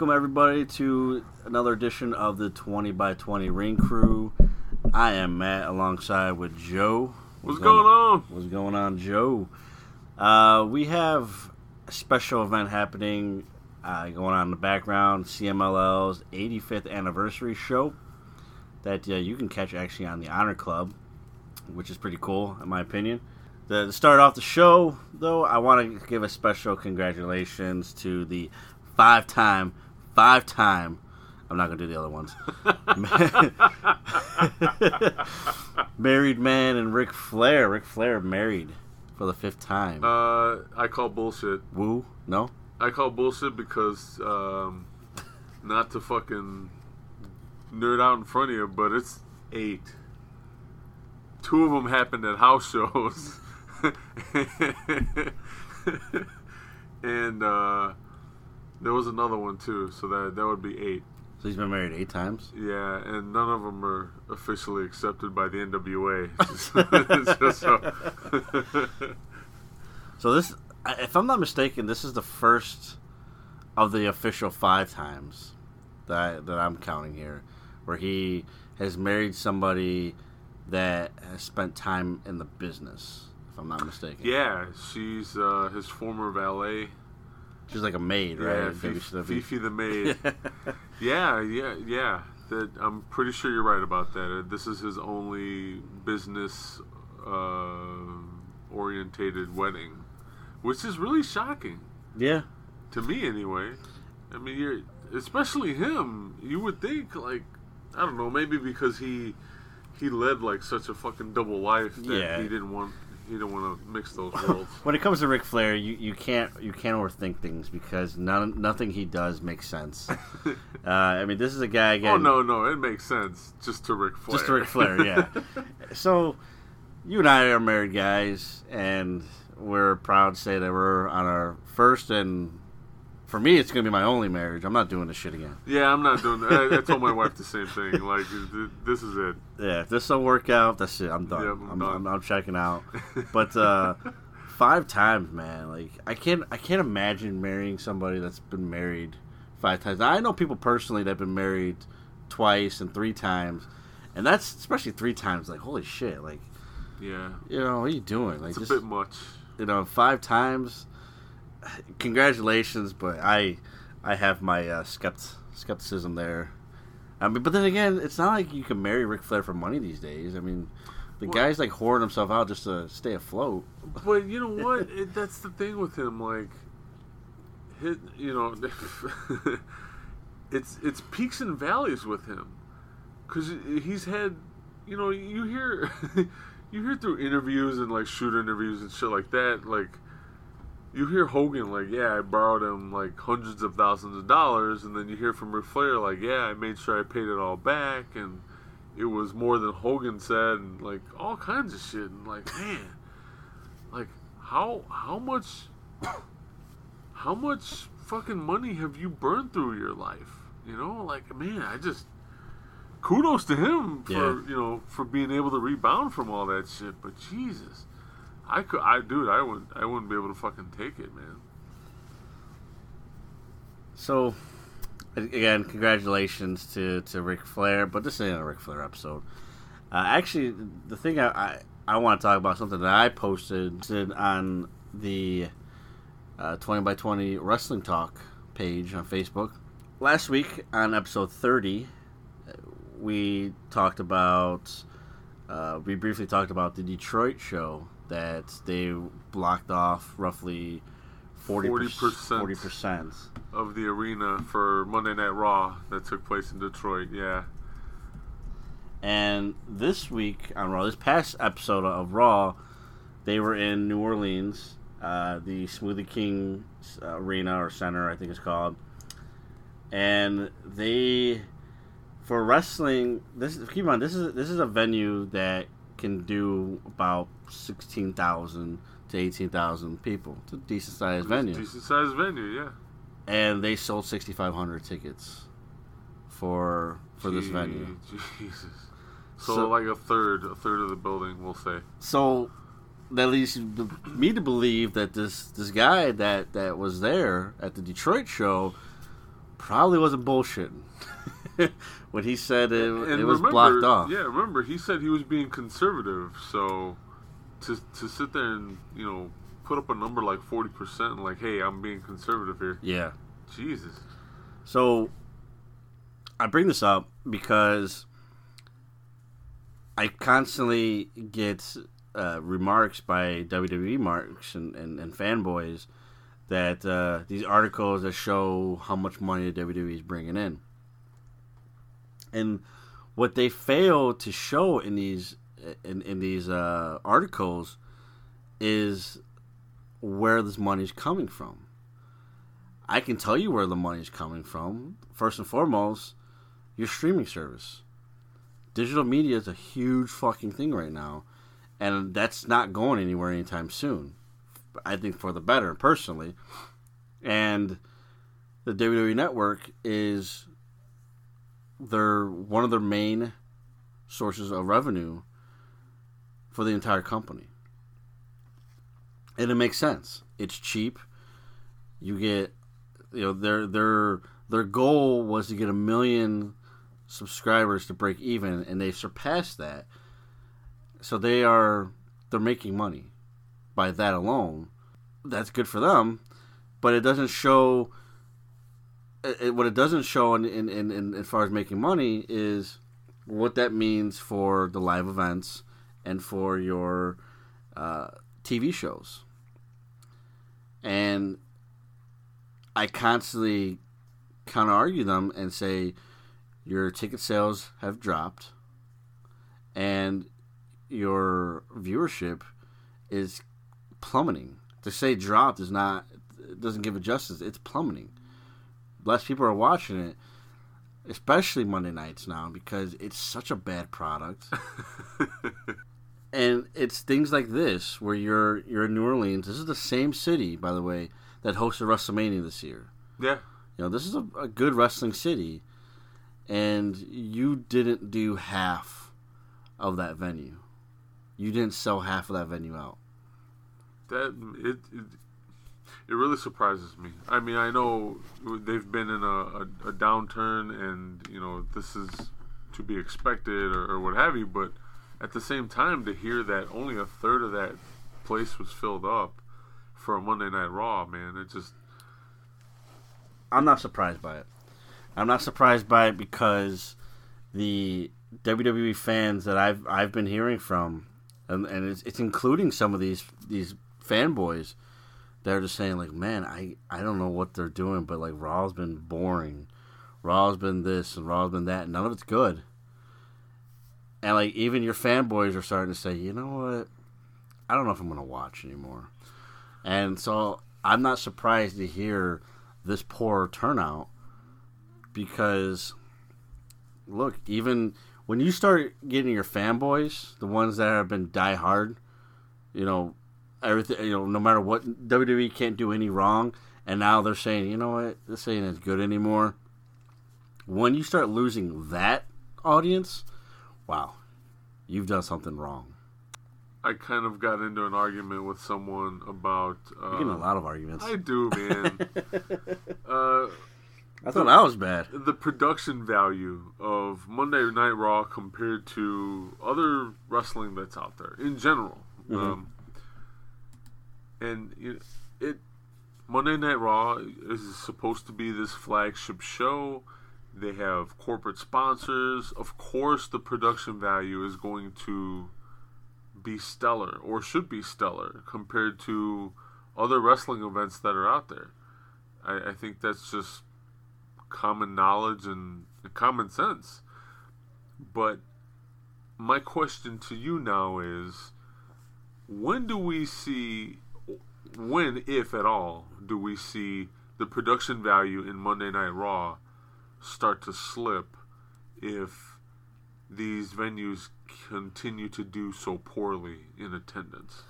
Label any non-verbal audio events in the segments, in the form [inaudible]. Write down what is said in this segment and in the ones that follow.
Welcome everybody to another edition of the 20 by 20 Ring Crew. I am Matt alongside with Joe. What's going on? What's going on, Joe? Uh, we have a special event happening uh, going on in the background. CMLL's 85th anniversary show that uh, you can catch actually on the Honor Club, which is pretty cool in my opinion. The, to start off the show, though, I want to give a special congratulations to the five-time, five-time. I'm not gonna do the other ones. [laughs] married man and Ric Flair. Ric Flair married for the fifth time. Uh, I call bullshit. Woo? No. I call bullshit because um, not to fucking nerd out in front of you, but it's eight. Two of them happened at house shows, [laughs] and uh, there was another one too. So that that would be eight. So he's been married eight times. Yeah, and none of them are officially accepted by the NWA. [laughs] [laughs] So- So this, if I'm not mistaken, this is the first of the official five times that I, that I'm counting here, where he has married somebody that has spent time in the business. If I'm not mistaken. yeah, she's uh, his former valet. She's like a maid, Yeah, right? Fifi, Baby Slippy. Fifi the maid. [laughs] yeah, yeah, yeah. That I'm pretty sure you're right about that. Uh, This is his only business uh, orientated wedding, which is really shocking yeah. to me, anyway. I mean, you're especially him. You would think like I don't know, maybe because he he led like such a fucking double life that Yeah. he didn't want he don't want to mix those [laughs] worlds. When it comes to Ric Flair, you, you can't you can't overthink things because none nothing he does makes sense. [laughs] uh, I mean, this is a guy again. oh no, no, it makes sense just to Ric Flair. Just to Ric Flair, yeah. [laughs] so, you and I are married guys, and we're proud to say that we're on our first and, for me, it's going to be my only marriage. I'm not doing this shit again. Yeah, I'm not doing that. I, I told my wife the same thing. Like, th- this is it. Yeah, if this don't work out, that's it. I'm done. Yep, I'm I'm, done. I'm, I'm checking out. [laughs] But uh, five times, man. Like I can't I can't imagine marrying somebody that's been married five times. Now, I know people personally that've been married twice and three times, and that's especially three times. Like holy shit! Like Yeah, you know what are you doing? Like it's a just bit much. you know five times. Congratulations, but I I have my uh, skept- skepticism there. I mean, but then again, it's not like you can marry Ric Flair for money these days. I mean, the Well- guy's like whoring himself out just to stay afloat. [laughs] But you know what? It, that's the thing with him. Like, hit, you know, [laughs] it's it's peaks and valleys with him, because he's had, you know, you hear, [laughs] you hear through interviews and like shoot interviews and shit like that, like. You hear Hogan like, yeah, I borrowed him like hundreds of thousands of dollars, and then you hear from Ric Flair like, yeah, I made sure I paid it all back, and it was more than Hogan said, and like all kinds of shit, and like, man, like how how much how much fucking money have you burned through your life? You know, like man, I just kudos to him for Yeah. you know for being able to rebound from all that shit. But Jesus, I could, I dude, I wouldn't, I wouldn't be able to fucking take it, man. So, again, congratulations to to Ric Flair. But this ain't a Ric Flair episode. Uh, actually, the thing I, I I want to talk about something that I posted on the uh, 20 by 20 Wrestling Talk page on Facebook. Last week on episode 30, uh, we talked about, uh, we briefly talked about the Detroit show that they blocked off roughly 40%. 40%. 40%. Of the arena for Monday Night Raw that took place in Detroit, yeah. And this week on Raw, this past episode of Raw, they were in New Orleans, uh, the Smoothie King uh, Arena or Center, I think it's called. And they for wrestling, this keep in mind this is this is a venue that can do about sixteen thousand to eighteen thousand people. It's a decent sized venue, Decent sized venue, yeah. and they sold sixty five hundred tickets for for this venue. Jesus. [laughs] So, So- like a third, a third of the building, we'll say. So that leads me to believe that this this guy that that was there at the Detroit show probably wasn't bullshitting [laughs] when he said it, it was remember, blocked off. Yeah, remember he said he was being conservative. So to to sit there and you know put up a number like forty percent, like, hey, I'm being conservative here. yeah. Jesus. So I bring this up because I constantly get uh, remarks by WWE marks and, and, and fanboys that uh, these articles that show how much money the WWE is bringing in. And what they fail to show in these in, in these uh, articles is where this money is coming from. I can tell you where the money is coming from. First and foremost, your streaming service. Digital media is a huge fucking thing right now, and that's not going anywhere anytime soon. I think for the better, personally. And the WWE Network is their one of their main sources of revenue for the entire company. And it makes sense. It's cheap. You get you know their their their goal was to get a million subscribers to break even and they've surpassed that so they are they're making money by that alone that's good for them but it doesn't show it, what it doesn't show in, in, in, in as far as making money is what that means for the live events and for your uh, TV shows and I constantly counter argue them and say your ticket sales have dropped and your viewership is plummeting. To say dropped is not doesn't give it justice. It's plummeting. Less people are watching it, especially Monday nights now because it's such a bad product. [laughs] and it's things like this where you're you're in New Orleans. This is the same city, by the way, that hosted WrestleMania this year. Yeah. You know, this is a, a good wrestling city, and you didn't do half of that venue. You didn't sell half of that venue out. That it, it it really surprises me. I mean, I know they've been in a, a, a downturn, and you know this is to be expected or, or what have you. But at the same time, to hear that only a third of that place was filled up for a Monday Night Raw, man, it just I'm not surprised by it. I'm not surprised by it because the WWE fans that I've I've been hearing from, and, and it's, it's including some of these these fanboys, they're just saying like, man, I I don't know what they're doing, but like Raw's been boring, Raw's been this and Raw's been that, and none of it's good. And like even your fanboys are starting to say, you know what, I don't know if I'm gonna watch anymore. And so I'm not surprised to hear this poor turnout because look, even when you start getting your fanboys, the ones that have been die hard, you know, everything, you know, no matter what WWE can't do any wrong, and now they're saying, you know what, this ain't as good anymore. When you start losing that audience, wow, you've done something wrong. I kind of got into an argument with someone about. Uh, You're getting a lot of arguments. I do, man. [laughs] uh, I thought that was bad. the production value of Monday Night Raw compared to other wrestling that's out there in general. Um, and it, it Monday Night Raw is supposed to be this flagship show. They have corporate sponsors. Of course, the production value is going to be stellar or should be stellar compared to other wrestling events that are out there. I, I think that's just common knowledge and common sense. But my question to you now is when do we see when if at all do we see the production value in Monday Night Raw start to slip if these venues continue to do so poorly in attendance.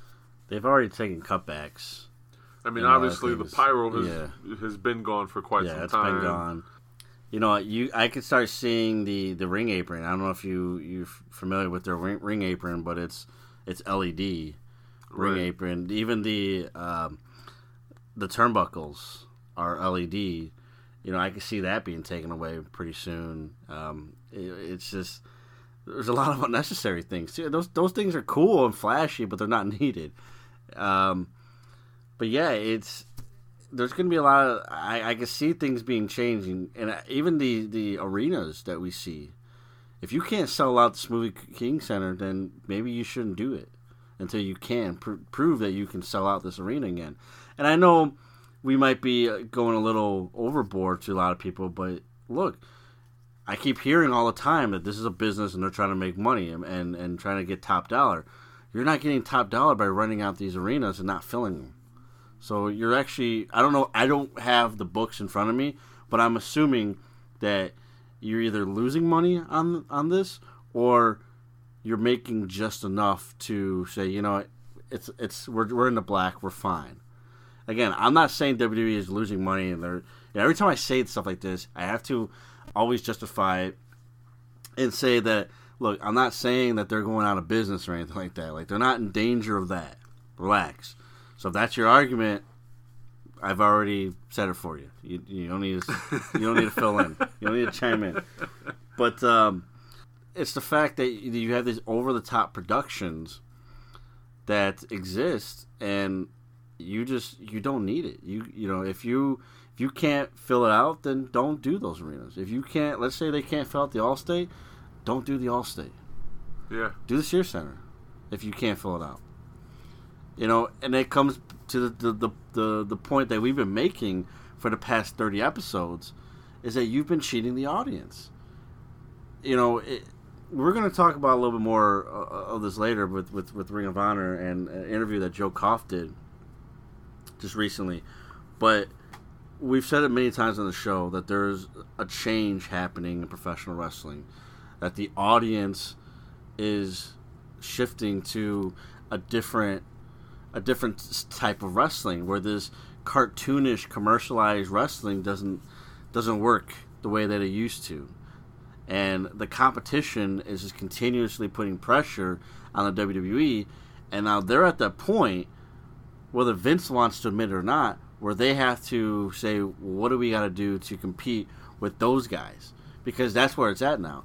They've already taken cutbacks. I mean, And a lot of obviously the pyro has yeah. has been gone for quite yeah, some it's time. been gone. You know, you I could start seeing the the ring apron. I don't know if you you're familiar with their ring, ring apron, but it's it's LED ring Right. apron. Even the um, the turnbuckles are LED. You know, I can see that being taken away pretty soon. Um, it, it's just there's a lot of unnecessary things. too. Those those things are cool and flashy, but they're not needed. Um, but yeah, it's there's going to be a lot of I, I can see things being changing, and even the the arenas that we see. If you can't sell out the Smoothie King Center, then maybe you shouldn't do it until you can pr- prove that you can sell out this arena again. And I know we might be uh, going a little overboard to a lot of people, but look, I keep hearing all the time that this is a business and they're trying to make money and, and, and trying to get top dollar. You're not getting top dollar by renting out these arenas and not filling them. So you're actually I don't know I don't have the books in front of me, but I'm assuming that you're either losing money on on this or you're making just enough to say, you know, it's it's we're we're in the black, we're fine. Again, I'm not saying WWE is losing money and they're you know, every time I say stuff like this, I have to always justify it and say that look, I'm not saying that they're going out of business or anything like that. Like they're not in danger of that. Relax. So if that's your argument, I've already said it for you. You, you don't need to, you don't need to fill in. You don't need to chime in. But um, it's the fact that you have these over the top productions that exist, and you just you don't need it. You you know if you if you can't fill it out, then don't do those arenas. If you can't, let's say they can't fill out the Allstate, don't do the Allstate. Yeah, Do the Sears Center if you can't fill it out. You know, and it comes to the the, the, the, the point that we've been making for the past 30 episodes is that you've been cheating the audience. You know, it, we're going to talk about a little bit more uh, of this later with, with, with Ring of Honor and an interview that Joe Koff did just recently. But we've said it many times on the show that there's a change happening in professional wrestling, that the audience is shifting to a different a different type of wrestling where this cartoonish commercialized wrestling doesn't doesn't work the way that it used to and the competition is just continuously putting pressure on the WWE and now they're at that point whether Vince wants to admit it or not where they have to say what do we got to do to compete with those guys? Because that's where it's at now.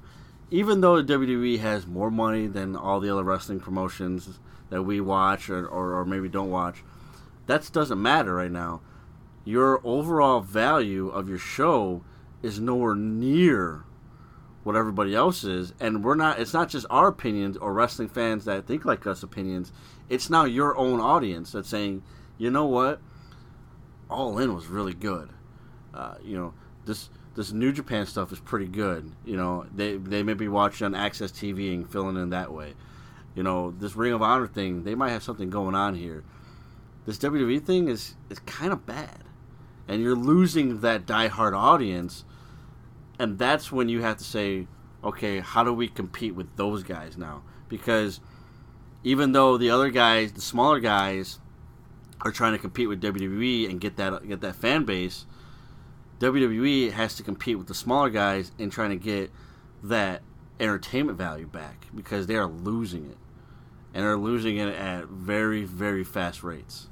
Even though the WWE has more money than all the other wrestling promotions that we watch or, or, or maybe don't watch, that doesn't matter right now. Your overall value of your show is nowhere near what everybody else is, and we're not. It's not just our opinions or wrestling fans that think like us opinions. It's now your own audience that's saying, you know what, All In was really good. Uh, you know this this New Japan stuff is pretty good. You know, they they may be watching on AXS TV and filling in that way. You know, this Ring of Honor thing, they might have something going on here. This WWE thing is is kind of bad, and you're losing that diehard audience. And that's when you have to say, okay, how do we compete with those guys now? Because even though the other guys, the smaller guys, are trying to compete with WWE and get that get that fan base, WWE has to compete with the smaller guys in trying to get that entertainment value back because they are losing it. And they're losing it at very, very fast rates.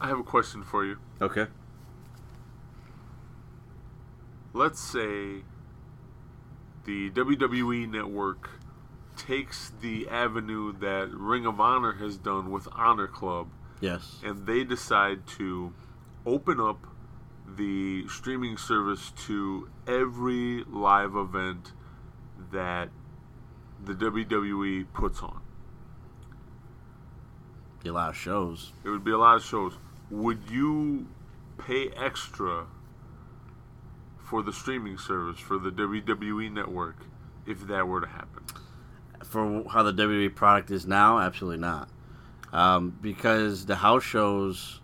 I have a question for you. Okay. Let's say the WWE network takes the avenue that Ring of Honor has done with Honor Club Yes. and they decide to open up the streaming service to every live event that the WWE puts on. Be a lot of shows. It would be a lot of shows. Would you pay extra for the streaming service for the WWE network if that were to happen? For how the WWE product is now, absolutely not. Um, because the house shows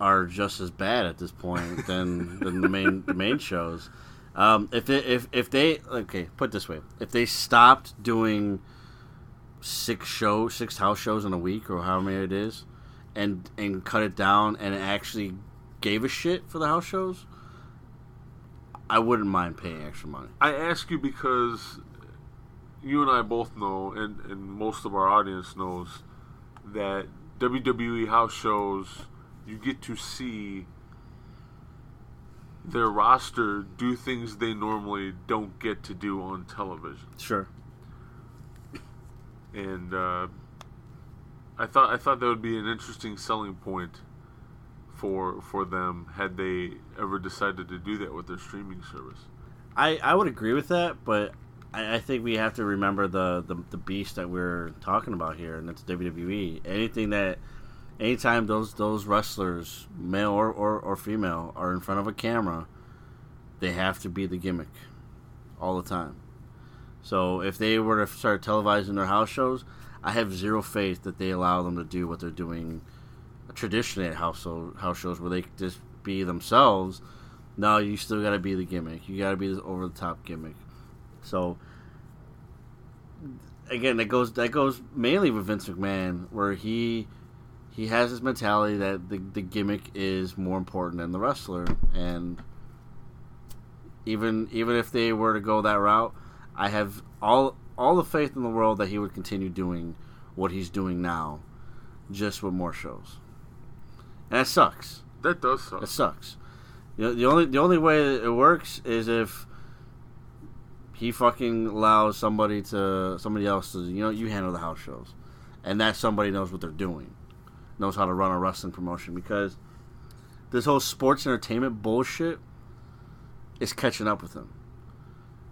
are just as bad at this point [laughs] than, than the main the main shows. Um, if they, if if they okay, put it this way, if they stopped doing six shows, six house shows in a week, or how many it is, and and cut it down, and actually gave a shit for the house shows, I wouldn't mind paying extra money. I ask you because you and I both know, and, and most of our audience knows, that WWE house shows, you get to see their roster do things they normally don't get to do on television. Sure. And uh, I thought I thought that would be an interesting selling point for for them had they ever decided to do that with their streaming service. I, I would agree with that, but I, I think we have to remember the, the, the beast that we're talking about here, and that's WWE. Anything that, anytime those those wrestlers, male or, or, or female, are in front of a camera, they have to be the gimmick all the time. So if they were to start televising their house shows, I have zero faith that they allow them to do what they're doing traditionally at house, show, house shows, where they just be themselves no, you still got to be the gimmick. You got to be this over the top gimmick. So again, that goes that goes mainly with Vince McMahon, where he he has this mentality that the the gimmick is more important than the wrestler, and even even if they were to go that route, I have all all the faith in the world that he would continue doing what he's doing now, just with more shows. And that sucks. That does suck. It sucks. You know, the only the only way it works is if he fucking allows somebody to somebody else to you know you handle the house shows, and that somebody knows what they're doing, knows how to run a wrestling promotion because this whole sports entertainment bullshit is catching up with him.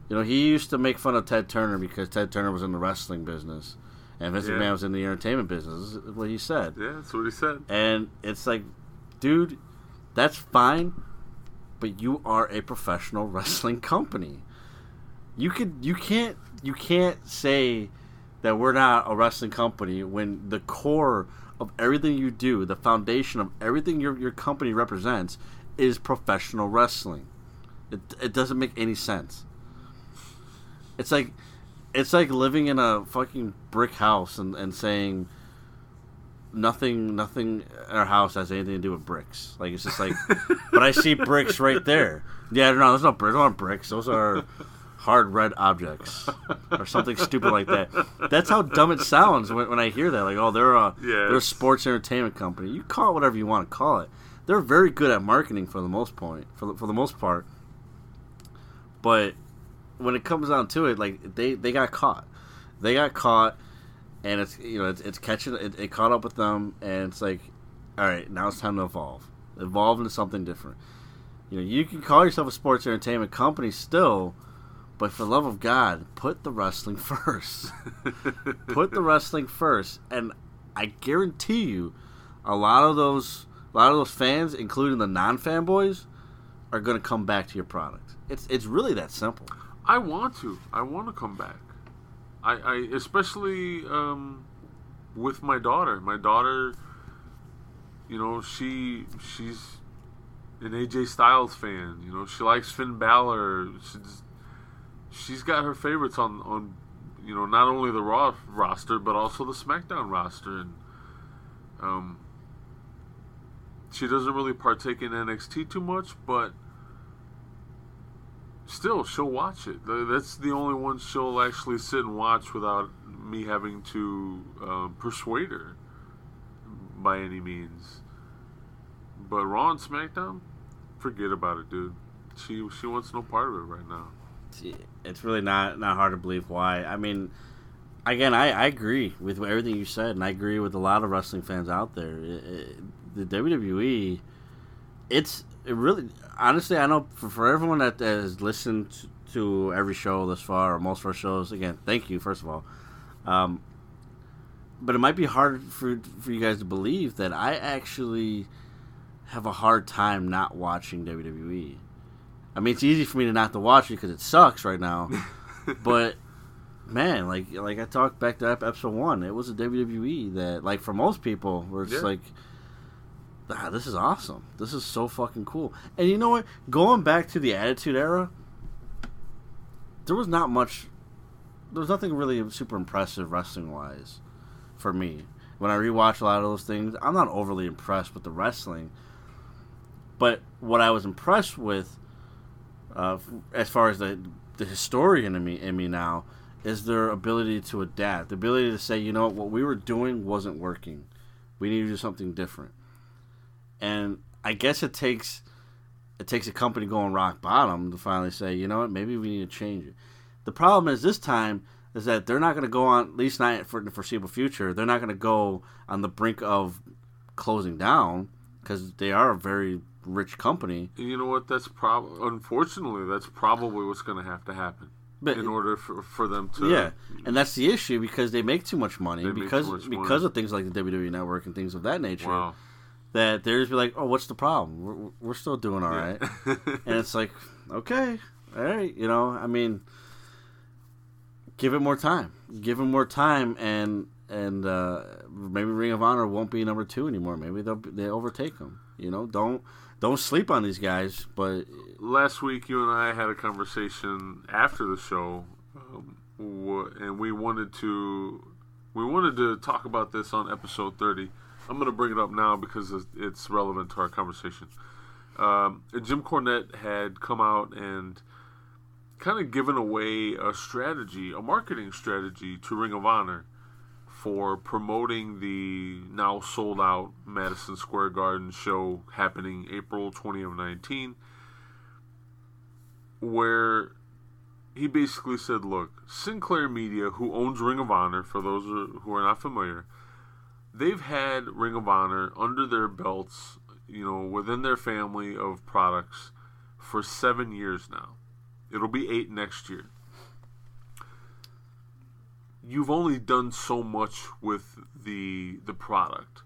You know, he used to make fun of Ted Turner because Ted Turner was in the wrestling business, and Vince Yeah. McMahon was in the entertainment business. This is what he said. Yeah, that's what he said. And it's like, dude, that's fine, but you are a professional [laughs] wrestling company. You could you can't you can't say that we're not a wrestling company when the core of everything you do, the foundation of everything your your company represents is professional wrestling. It it doesn't make any sense. It's like it's like living in a fucking brick house and, and saying nothing nothing in our house has anything to do with bricks. Like it's just like [laughs] but I see bricks right there. Yeah, no, there's no bricks, those aren't bricks. Those are hard red objects or something stupid like that. That's how dumb it sounds when, when I hear that. Like, oh, they're a Yeah, they're a sports entertainment company. You call it whatever you want to call it. They're very good at marketing for the most point for the, for the most part. But when it comes down to it, like they they got caught. They got caught and it's you know it's, it's catching it, it caught up with them and it's like all right now it's time to evolve. Evolve into something different. You know you can call yourself a sports entertainment company still but for the love of god put the wrestling [laughs] first. [laughs] Put the wrestling first and i guarantee you a lot of those a lot of those fans including the non-fanboys are going to come back to your product. It's it's really that simple I want to. I want to come back. I, I especially um, with my daughter. My daughter, you know, she she's an AJ Styles fan. You know, she likes Finn Balor. She's, she's got her favorites on on you know not only the Raw roster but also the SmackDown roster, and um, she doesn't really partake in NXT too much, but still she'll watch it that's the only one she'll actually sit and watch without me having to um, persuade her by any means but raw and smackdown forget about it dude she she wants no part of it right now it's really not not hard to believe why. I mean, again, I, I agree with everything you said, and I agree with a lot of wrestling fans out there. It, it, the WWE, it's it really honestly, I know for, for everyone that has listened to every show thus far or most of our shows, again, thank you first of all. Um, but it might be hard for for you guys to believe that I actually have a hard time not watching WWE. I mean, it's easy for me to not to watch it because it sucks right now. [laughs] but man, like like I talked back to ep- episode one, it was a WWE that like for most people, where it's Yeah. like, ah, this is awesome. This is so fucking cool. And you know what? Going back to the Attitude Era, there was not much. There was nothing really super impressive wrestling wise for me. When I rewatch a lot of those things, I'm not overly impressed with the wrestling. But what I was impressed with, uh, as far as the the historian in me in me now, is their ability to adapt, the ability to say, you know, what we were doing wasn't working. We need to do something different. And I guess it takes it takes a company going rock bottom to finally say, you know what, maybe we need to change it. The problem is this time is that they're not going to go on, at least not for the foreseeable future, they're not going to go on the brink of closing down because they are a very rich company. And you know what? That's probably, unfortunately, that's probably what's going to have to happen But in order for, for them to. yeah, and that's the issue because they make too much money because much because money. of things like the WWE Network and things of that nature. Wow. That they're just be like, oh, what's the problem? We're, we're still doing all right. [laughs] and it's like, okay, all right, you know, I mean, give it more time, give it more time, and and uh, maybe Ring of Honor won't be number two anymore. Maybe they'll they overtake them. You know, don't don't sleep on these guys. But last week you and I had a conversation after the show, um, and we wanted to we wanted to talk about this on episode thirty. I'm going to bring it up now because it's- relevant to our conversation. Um, Jim Cornette had come out and kind of given away a strategy, a marketing strategy to Ring of Honor for promoting the now sold out Madison Square Garden show happening April 20 of 19 where he basically said, "Look, Sinclair Media, who owns Ring of Honor, for those who are not familiar, they've had Ring of Honor under their belts, you know, within their family of products for seven years now. It'll be eight next year. You've only done so much with the the product."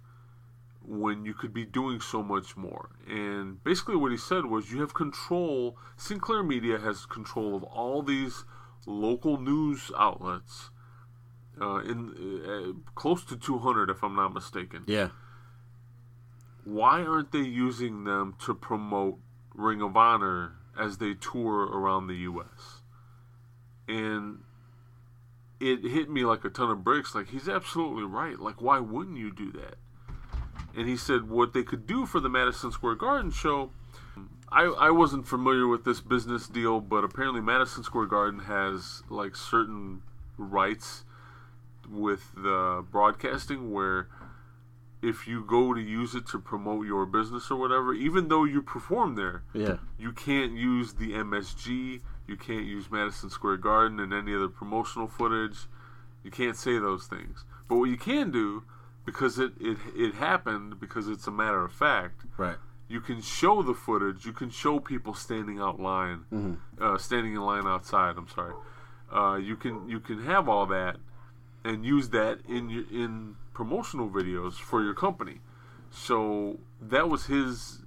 when you could be doing so much more. And basically, what he said was, you have control. Sinclair Media has control of all these local news outlets, uh, in uh, close to 200, if I'm not mistaken. yeah, Why aren't they using them to promote Ring of Honor as they tour around the U.S.? And it hit me like a ton of bricks. Like he's absolutely right. Like why wouldn't you do that? and he said what they could do for the Madison Square Garden show. I, I wasn't familiar with this business deal, but apparently Madison Square Garden has like certain rights with the broadcasting where if you go to use it to promote your business or whatever, even though you perform there, yeah, you can't use the MSG, you can't use Madison Square Garden and any other promotional footage. You can't say those things. But what you can do, because it, it, it happened, because it's a matter of fact, right, you can show the footage. You can show people standing out line, uh, standing in line outside. I'm sorry. Uh, you can you can have all that and use that in your in promotional videos for your company. So that was his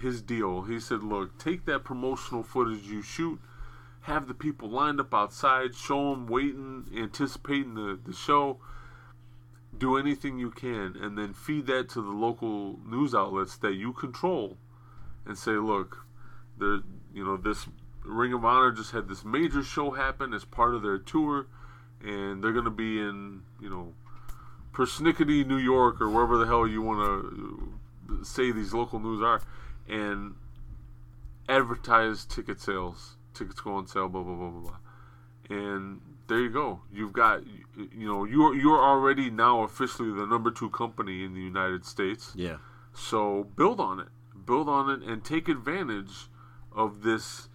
his deal. He said, "Look, take that promotional footage you shoot, have the people lined up outside, show them waiting, anticipating the the show." do anything you can and then feed that to the local news outlets that you control and say look there you know this ring of honor just had this major show happen as part of their tour and they're going to be in you know persnickety new york or wherever the hell you want to uh, say these local news are and advertise ticket sales tickets go on sale blah blah blah blah blah and there you go. You've got, you know, you're you're already now officially the number two company in the United States. yeah, So build on it, build on it, and take advantage of this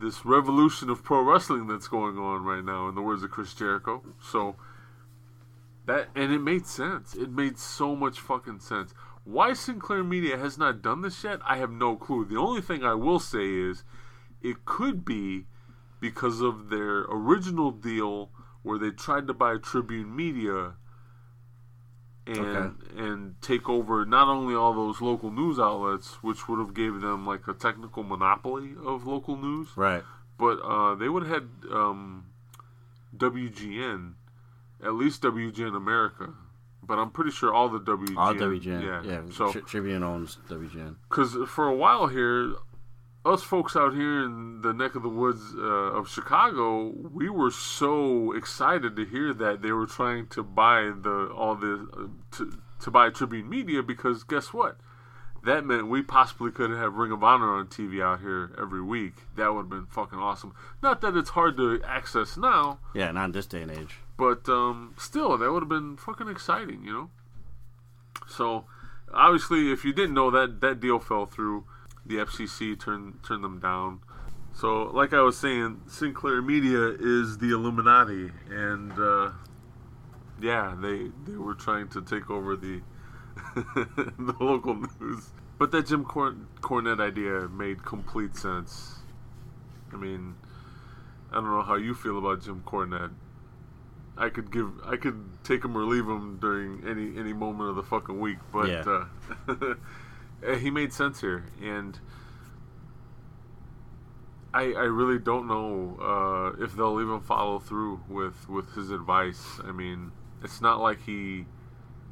this revolution of pro wrestling that's going on right now. In the words of Chris Jericho. So that and it made sense. It made so much fucking sense. Why Sinclair Media has not done this yet, I have no clue. The only thing I will say is, it could be because of their original deal where they tried to buy Tribune Media and Okay. and take over not only all those local news outlets, which would have gave them like a technical monopoly of local news, right, but uh, they would have had um, WGN, at least WGN America. But I'm pretty sure all the WGN, all WGN, yeah, yeah. So Tribune owns WGN, because for a while here, us folks out here in the neck of the woods uh, of Chicago, we were so excited to hear that they were trying to buy the all the uh, to, to buy Tribune Media because guess what? That meant we possibly could have Ring of Honor on TV out here every week. That would have been fucking awesome. Not that it's hard to access now, Yeah, not in this day and age. but um, still, that would have been fucking exciting, you know. So, obviously, if you didn't know that that deal fell through, the FCC turned turned them down. So, like I was saying, Sinclair Media is the Illuminati, and uh, yeah, they they were trying to take over the [laughs] the local news. But that Jim Cor- Cornette idea made complete sense. I mean, I don't know how you feel about Jim Cornette. I could give, I could take him or leave him during any any moment of the fucking week, but Yeah. uh, [laughs] he made sense here, and I I really don't know uh, if they'll even follow through with with his advice. I mean, it's not like he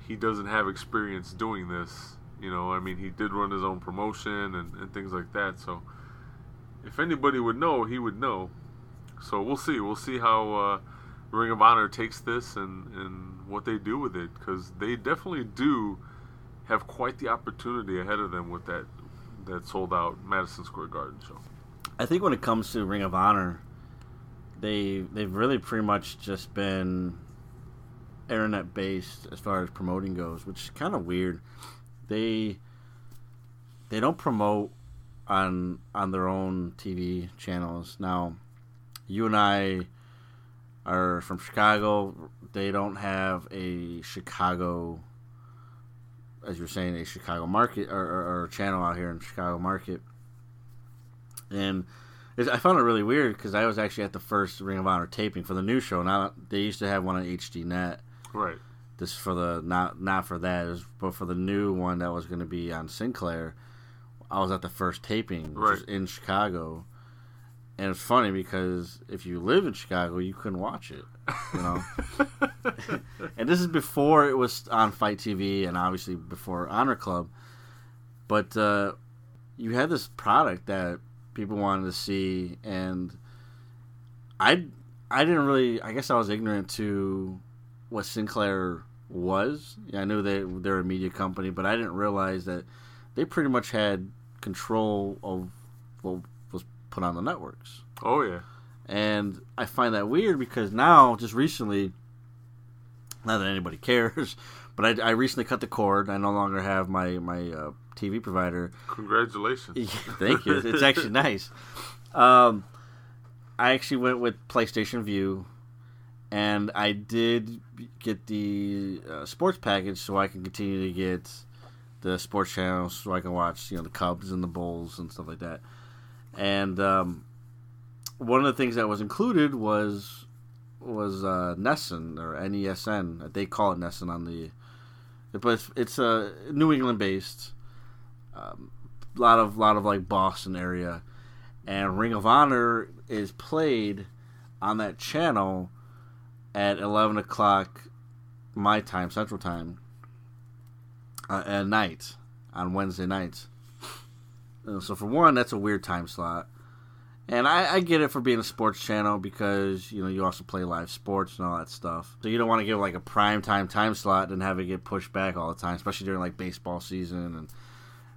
he doesn't have experience doing this. You know, I mean, he did run his own promotion and, and things like that. So, if anybody would know, he would know. So we'll see. We'll see how uh, Ring of Honor takes this and, and what they do with it because they definitely do have quite the opportunity ahead of them with that that sold out Madison Square Garden show. I think when it comes to Ring of Honor, they they've really pretty much just been internet based as far as promoting goes, which is kind of weird. They they don't promote on on their own TV channels. Now, you and I are from Chicago. They don't have a Chicago, as you're saying, a Chicago market or, or, or channel out here in Chicago market and I found it really weird because I was actually at the first Ring of Honor taping for the new show. Now they used to have one on HD Net. Right. This for the not not for that, it was, but for the new one that was going to be on Sinclair. I was at the first taping, which was Right. in Chicago, and it's funny because if you live in Chicago, you couldn't watch it. You know, [laughs] and this is before it was on FITE TV, and obviously before Honor Club. But uh, you had this product that people wanted to see, and I I didn't really. I guess I was ignorant to what Sinclair was. Yeah, I knew they they're a media company, but I didn't realize that they pretty much had control of was put on the networks. Oh yeah. And I find that weird because now, just recently, not that anybody [laughs] cares, but I, I recently cut the cord. I no longer have my my uh, TV provider. Congratulations. [laughs] Thank you. It's actually [laughs] nice. Um, I actually went with PlayStation Vue, and I did get the uh, sports package so I can continue to get the sports channels so I can watch you know the Cubs and the Bulls and stuff like that. And um, one of the things that was included was was uh, Nesson or NESN. They call it Nesson on the, but it's, it's a New England based um, lot of lot of like Boston area, and Ring of Honor is played on that channel at eleven o'clock my time, Central Time, uh, at night on Wednesday nights. So for one, that's a weird time slot, and I, I get it for being a sports channel because you know you also play live sports and all that stuff. So you don't want to give like a prime time time slot and have it get pushed back all the time, especially during like baseball season and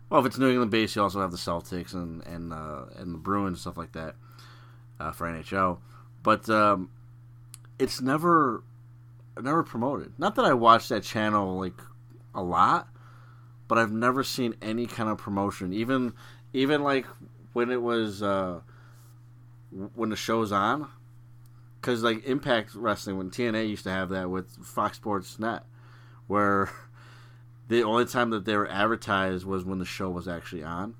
well, if it's New England based, you also have the Celtics and and uh, and the Bruins and stuff like that uh, for NHL. But um, it's never never promoted. Not that I watch that channel like a lot, but I've never seen any kind of promotion. Even even like when it was uh, when the show's on, because like Impact Wrestling when TNA used to have that with Fox Sports Net, where [laughs] the only time that they were advertised was when the show was actually on.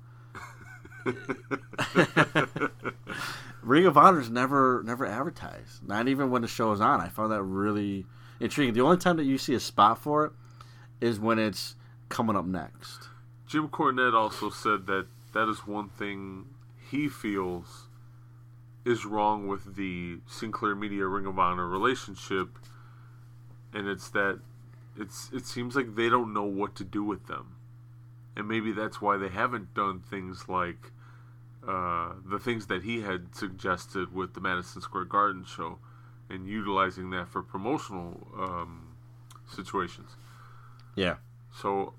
[laughs] Ring of Honor's never never advertised. Not even when the show is on. I found that really intriguing. The only time that you see a spot for it is when it's coming up next. Jim Cornette also said that that is one thing he feels is wrong with the Sinclair Media Ring of Honor relationship, and it's that it's it seems like they don't know what to do with them, and maybe that's why they haven't done things like uh, the things that he had suggested with the Madison Square Garden show, and utilizing that for promotional um, situations. Yeah. So,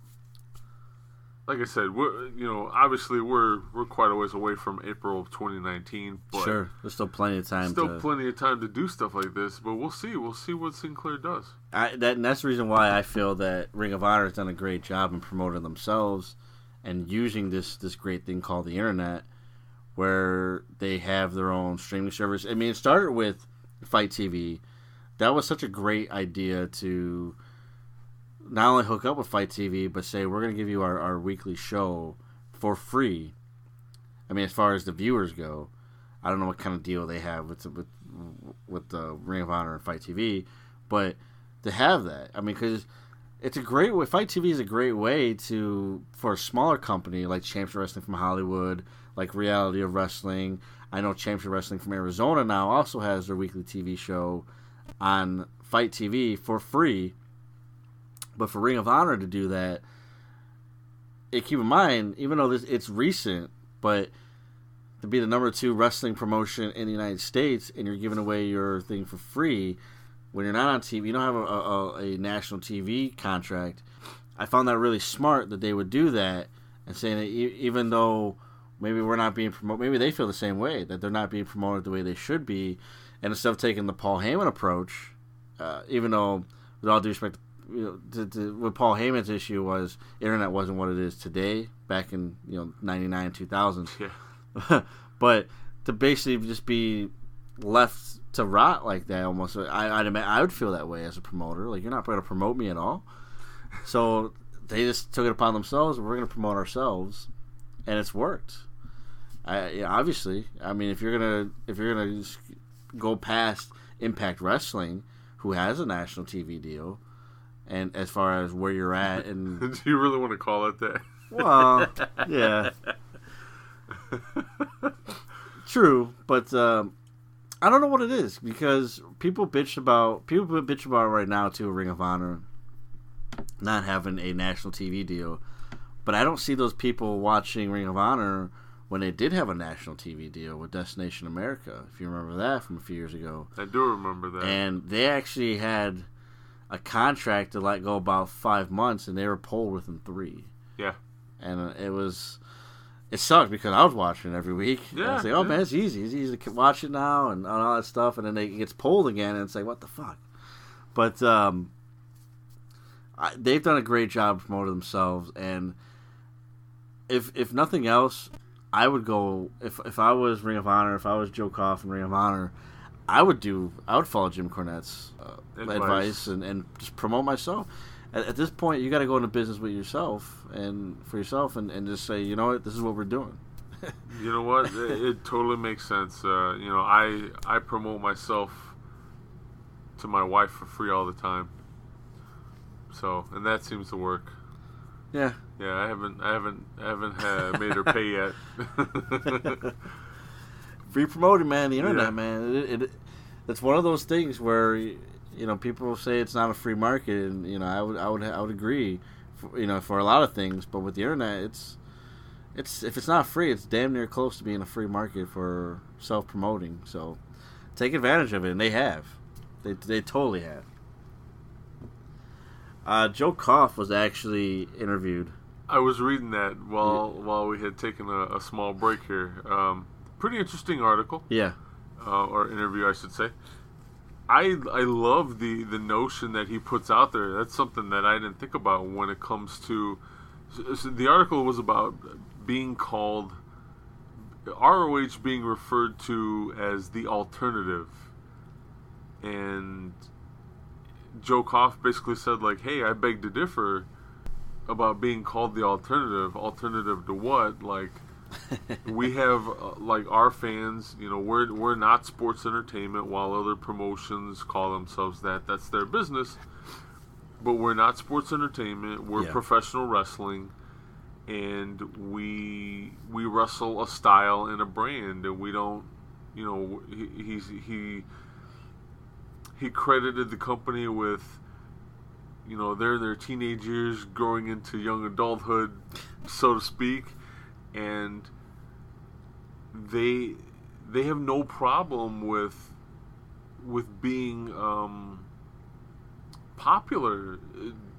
like I said, we're you know obviously we're we're quite a ways away from April of 2019, but Sure. There's still plenty of time still to. plenty of time to do stuff like this. But we'll see. We'll see what Sinclair does. I, that and that's the reason why I feel that Ring of Honor has done a great job in promoting themselves and using this this great thing called the internet, where they have their own streaming service. I mean, it started with FITE TV. That was such a great idea to not only hook up with FITE TV, but say we're going to give you our, our weekly show for free. I mean, as far as the viewers go, I don't know what kind of deal they have with the, with with the Ring of Honor and FITE TV, but to have that, I mean, because it's a great way. FITE TV is a great way to for a smaller company like Championship Wrestling from Hollywood, like Reality of Wrestling. I know Championship Wrestling from Arizona now also has their weekly TV show on FITE TV for free. But for Ring of Honor to do that, it keep in mind, even though this it's recent, but to be the number two wrestling promotion in the United States and you're giving away your thing for free when you're not on TV, you don't have a, a, a national TV contract. I found that really smart that they would do that and saying that e- even though maybe we're not being promoted, maybe they feel the same way that they're not being promoted the way they should be, and instead of taking the Paul Heyman approach, uh, even though with all due respect, you know, to, to, what Paul Heyman's issue was internet wasn't what it is today back in you know '99 2000s. Yeah. [laughs] but to basically just be left to rot like that, almost, I, I'd I would feel that way as a promoter. Like you're not going to promote me at all. So they just took it upon themselves. We're going to promote ourselves, and it's worked. I yeah, obviously, I mean, if you're gonna if you're gonna just go past Impact Wrestling, who has a national TV deal, and as far as where you're at, [laughs] and Do you really want to call it that? well, [laughs] yeah. [laughs] True, but um, I don't know what it is because people bitch about people bitch about right now too. Ring of Honor not having a national TV deal, but I don't see those people watching Ring of Honor when they did have a national TV deal with Destination America. If you remember that from a few years ago, I do remember that. and they actually had a contract to let go about five months, and they were pulled within three yeah. and uh, it was it sucked because I was watching it every week. Yeah, I was like, oh yeah. man, it's easy. It's easy to watch it now and, and all that stuff. And then it gets pulled again, and it's like, what the fuck? But um, I, they've done a great job promoting themselves, and if if nothing else, I would go if if I was Ring of Honor, if I was Joe Koff in Ring of Honor. I would do. I would follow Jim Cornette's uh, Advice. advice, and, and just promote myself. At, at this point, you got to go into business with yourself and for yourself, and, and just say, you know what, this is what we're doing. [laughs] You know what? it, it totally makes sense. Uh, you know, I I promote myself to my wife for free all the time. So, and that seems to work. Yeah, Yeah, I haven't I haven't I haven't had, made her pay yet. [laughs] [laughs] free promoting, man. The internet, Yeah. man. It, it it's one of those things where you know people say it's not a free market, and you know I would I would I would agree, for, you know, for a lot of things. But with the internet, it's it's if it's not free, it's damn near close to being a free market for self promoting. So take advantage of it, and they have. They they totally have. Uh, Joe Koff was actually interviewed. I was reading that while while we had taken a, a small break here. Um, pretty interesting article. Yeah, uh, or interview, I should say. I I love the the notion that he puts out there. That's something that I didn't think about when it comes to. so- the article was about being called ROH being referred to as the alternative, and Joe Koff basically said like, "Hey, I beg to differ about being called the alternative. Alternative to what? Like." [laughs] we have uh, like our fans you know we're we're not sports entertainment while other promotions call themselves that. That's their business. But we're not sports entertainment. We're Yeah. professional wrestling. And we we wrestle a style and a brand. And we don't you know he, he's he he credited the company with you know they're their teenage years growing into young adulthood so to speak and they they have no problem with with being um, popular,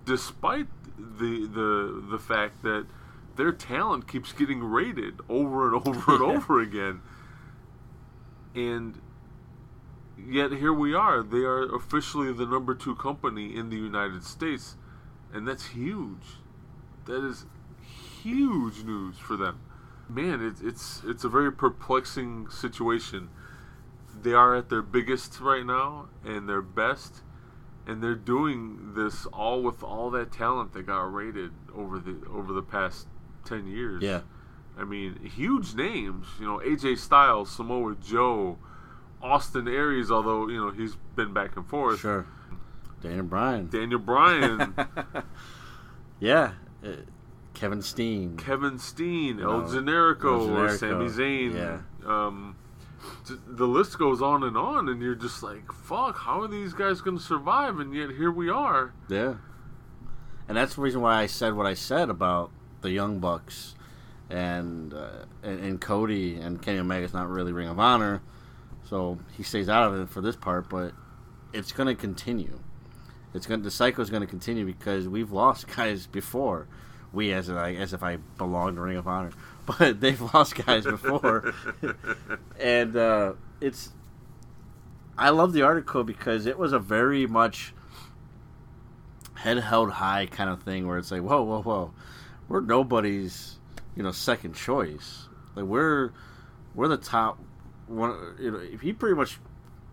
despite the the the fact that their talent keeps getting rated over and over and [laughs] over again. And yet here we are. They are officially the number two company in the United States, and that's huge. That is huge news for them. Man, it's it's it's a very perplexing situation. They are at their biggest right now and their best, and they're doing this all with all that talent that got rated over the over the past ten years. Yeah. I mean, huge names. You know, AJ Styles, Samoa Joe, Austin Aries. Although you know he's been back and forth. Sure. Daniel Bryan. Daniel Bryan, [laughs] yeah. Uh, Kevin Steen. Kevin Steen, El know, Generico, El or Generico, Sami Zayn. yeah. Um, the list goes on and on, and you're just like, "Fuck! How are these guys going to survive?" And yet here we are. Yeah. And that's the reason why I said what I said about the Young Bucks and uh, and, and Cody and Kenny Omega's not really Ring of Honor, so he stays out of it for this part. But it's going to continue. It's going the cycle is going to continue because we've lost [laughs] guys before. We as I as if I belong to Ring of Honor, [laughs] but they've lost guys before, [laughs] and uh, it's. I love the article because it was a very much head held high kind of thing where it's like, whoa, whoa, whoa, we're nobody's, you know, second choice. Like we're we're the top one. You know, he pretty much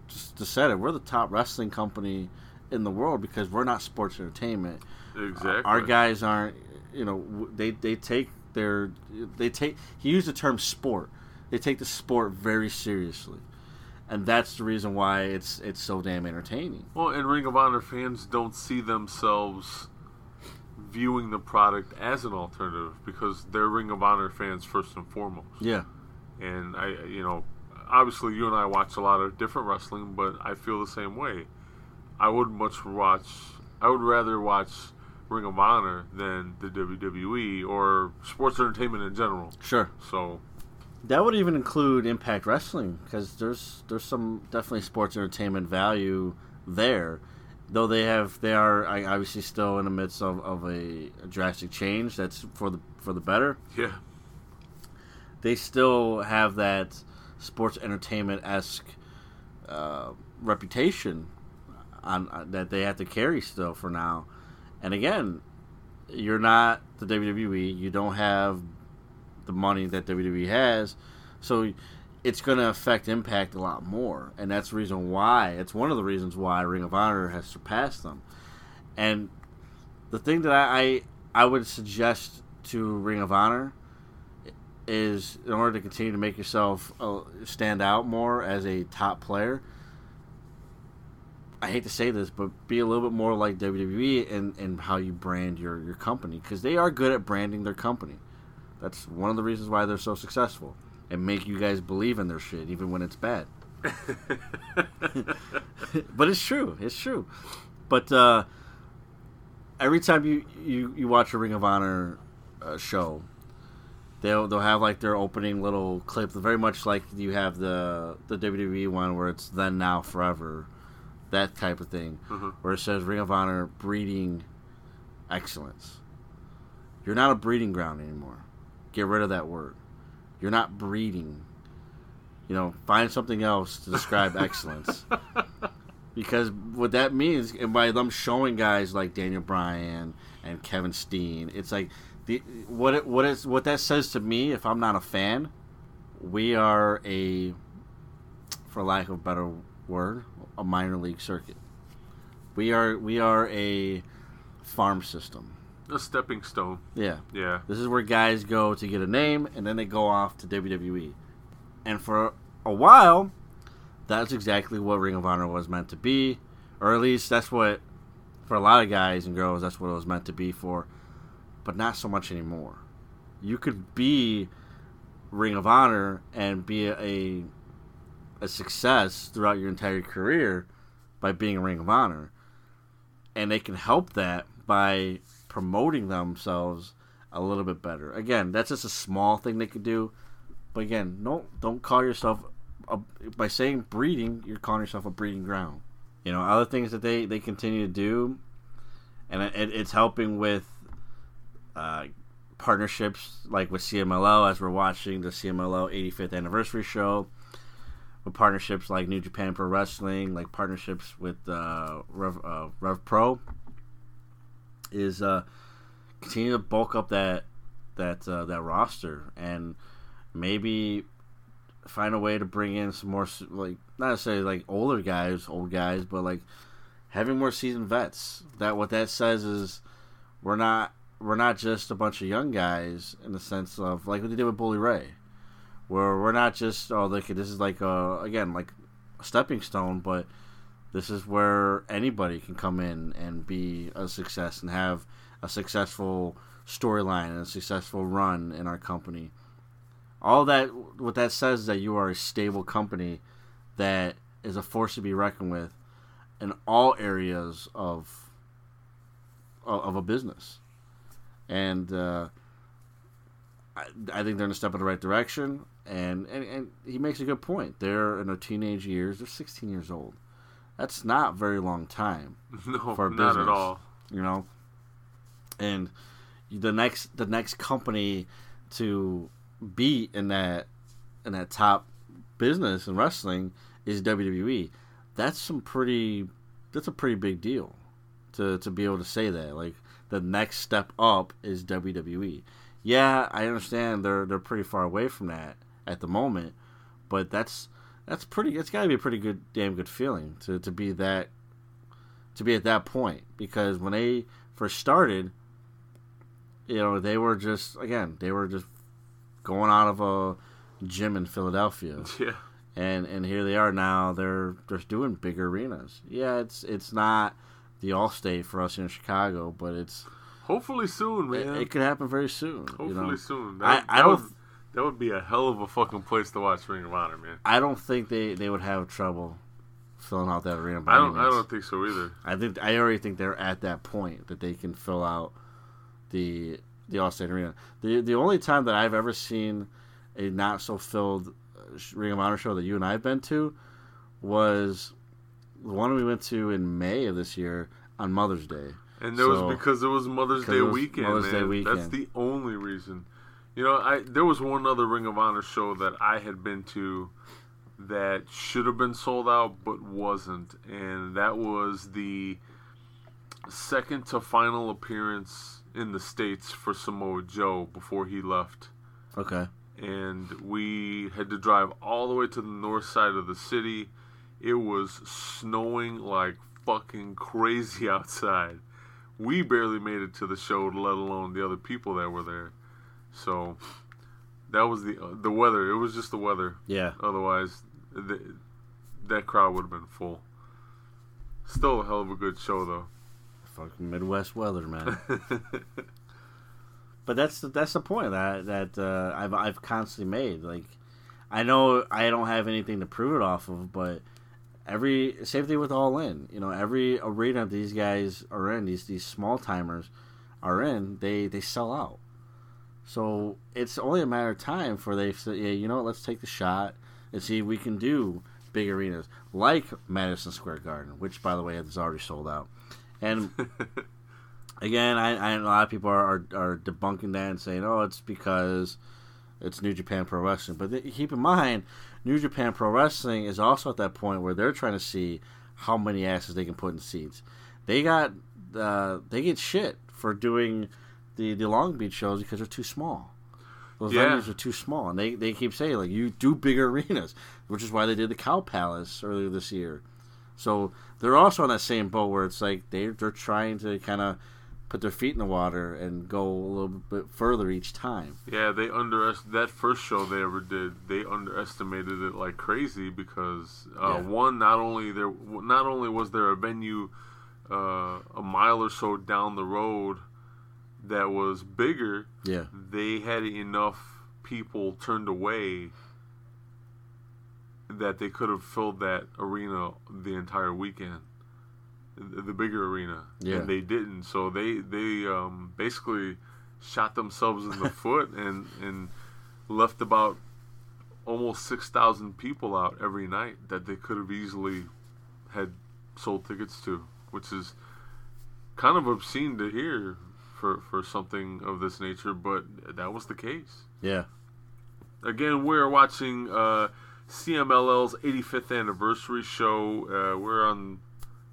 just, just said it. We're the top wrestling company in the world because we're not sports entertainment. Exactly. Our guys aren't. You know, they they take their they take. He used the term sport. They take the sport very seriously. And that's the reason why it's it's so damn entertaining. Well, and Ring of Honor fans don't see themselves viewing the product as an alternative because they're Ring of Honor fans first and foremost. Yeah. And I, you know, obviously you and I watch a lot of different wrestling, but I feel the same way. I would much watch. I would rather watch Ring of Honor than the WWE or sports entertainment in general. Sure. So That would even include Impact Wrestling because there's there's some definitely sports entertainment value there, though they have they are obviously still in the midst of, of a, a drastic change that's for the for the better. yeah, They still have that sports entertainment esque uh, reputation on uh, that they have to carry still for now. And again, you're not the WWE. You don't have the money that WWE has, so it's going to affect Impact a lot more. And that's the reason why. It's one of the reasons why Ring of Honor has surpassed them. And the thing that I I, I would suggest to Ring of Honor is in order to continue to make yourself uh, stand out more as a top player. I hate to say this, but be a little bit more like WWE and in how you brand your, your company because they are good at branding their company. That's one of the reasons why they're so successful and make you guys believe in their shit even when it's bad. [laughs] but it's true. It's true. But uh, every time you, you, you watch a Ring of Honor uh, show, they'll they'll have like their opening little clip, very much like you have the the WWE one where it's then now forever, that type of thing, Mhm. where it says Ring of Honor breeding excellence. You're not a breeding ground anymore. Get rid of that word. You're not breeding. You know, find something else to describe [laughs] excellence. Because what that means, and by them showing guys like Daniel Bryan and Kevin Steen, it's like the what it, what is what that says to me. If I'm not a fan, we are a, for lack of a better word, a minor league circuit. We are we are a farm system. a stepping stone. Yeah, Yeah, this is where guys go to get a name, and then they go off to WWE. And for a while, that's exactly what Ring of Honor was meant to be, or at least that's what, for a lot of guys and girls, that's what it was meant to be for. But not so much anymore. You could be Ring of Honor and be a a success throughout your entire career by being a Ring of Honor, and they can help that by promoting themselves a little bit better. Again, that's just a small thing they could do, But again, no, don't call yourself a, by saying breeding. You're calling yourself a breeding ground. You know, other things that they they continue to do, and it, it's helping with uh, partnerships like with CMLL as we're watching the CMLL 85th anniversary show. With partnerships like New Japan Pro Wrestling, like partnerships with uh, Rev, uh, Rev Pro, is uh, continue to bulk up that that uh, that roster and maybe find a way to bring in some more like not necessarily like older guys, old guys, but like having more seasoned vets. That what that says is we're not we're not just a bunch of young guys in the sense of like what they did with Bully Ray, where we're not just oh like this is like a again like a stepping stone, but this is where anybody can come in and be a success and have a successful storyline and a successful run in our company. All that what that says is that you are a stable company that is a force to be reckoned with in all areas of of a business, and uh, I, I think they're in a step in the right direction. And, and and he makes a good point. They're in their teenage years. They're 16 years old. That's not very long time [laughs] No, for a not business. at all. You know, and the next the next company to be in that in that top business in wrestling is WWE. That's some pretty that's a pretty big deal to to be able to say that. Like the next step up is WWE. Yeah, I understand they're they're pretty far away from that at the moment, but that's that's pretty it's got to be a pretty good damn good feeling to to be that to be at that point because when they first started you know, they were just again, they were just going out of a gym in Philadelphia, [laughs] Yeah. and and here they are now. They're just doing big arenas. Yeah, it's it's not the Allstate for us in Chicago, but it's Hopefully soon, man. it could happen very soon. Hopefully you know? soon. I- That, I that don't- would, that would be a hell of a fucking place to watch Ring of Honor, man. I don't think they, they would have trouble filling out that arena. By I don't. I don't think so either. I think I already think they're at that point that they can fill out the the Allstate Arena. The the only time that I've ever seen a not so filled uh, Ring of Honor show that you and I have been to was the one we went to in May of this year on Mother's Day. And that So- was because it was Mother's Day was weekend, Mother's man. Day weekend. That's the only reason. You know, I there was one other Ring of Honor show that I had been to that should have been sold out but wasn't, and that was the second to final appearance in the states for Samoa Joe before he left. Okay. and we had to drive all the way to the north side of the city. It was snowing like fucking crazy [laughs] outside. We barely made it to the show, let alone the other people that were there. So that was the uh, the weather. It was just the weather. Yeah. Otherwise, the, that crowd would have been full. Still a hell of a good show, though. Fucking Midwest weather, man. [laughs] but that's the, that's the point that that uh, I've I've constantly made. Like, I know I don't have anything to prove it off of, but every same thing with All In. You know, every arena these guys are in, these these small timers are in, they they sell out. So it's only a matter of time for they say, yeah, you know, what, let's take the shot and see if we can do big arenas like Madison Square Garden, which by the way is already sold out. And [laughs] again, I, I a lot of people are, are, are debunking that and saying, "Oh, it's because it's New Japan Pro Wrestling." But th- keep in mind, New Japan Pro Wrestling is also at that point where they're trying to see how many asses they can put in seats. They got uh, they get shit for doing the the Long Beach shows because they're too small. Those Yeah. venues are too small, and they, they keep saying like you do bigger arenas, which is why they did the Cow Palace earlier this year. So they're also on that same boat where it's like they they're trying to kind of put their feet in the water and go a little bit further each time. Yeah, they underest that first show they ever did. They underestimated it like crazy because uh, Yeah. one, not only there, not only was there a venue uh, a mile or so down the road that was bigger, Yeah, they had enough people turned away that they could have filled that arena the entire weekend, the, bigger arena, Yeah. and they didn't. So they they um, basically shot themselves in the [laughs] foot and and left about almost six thousand people out every night that they could have easily had sold tickets to, which is kind of obscene to hear for for something of this nature, but that was the case. Yeah. Again, we're watching uh, CMLL's 85th anniversary show. Uh, we're on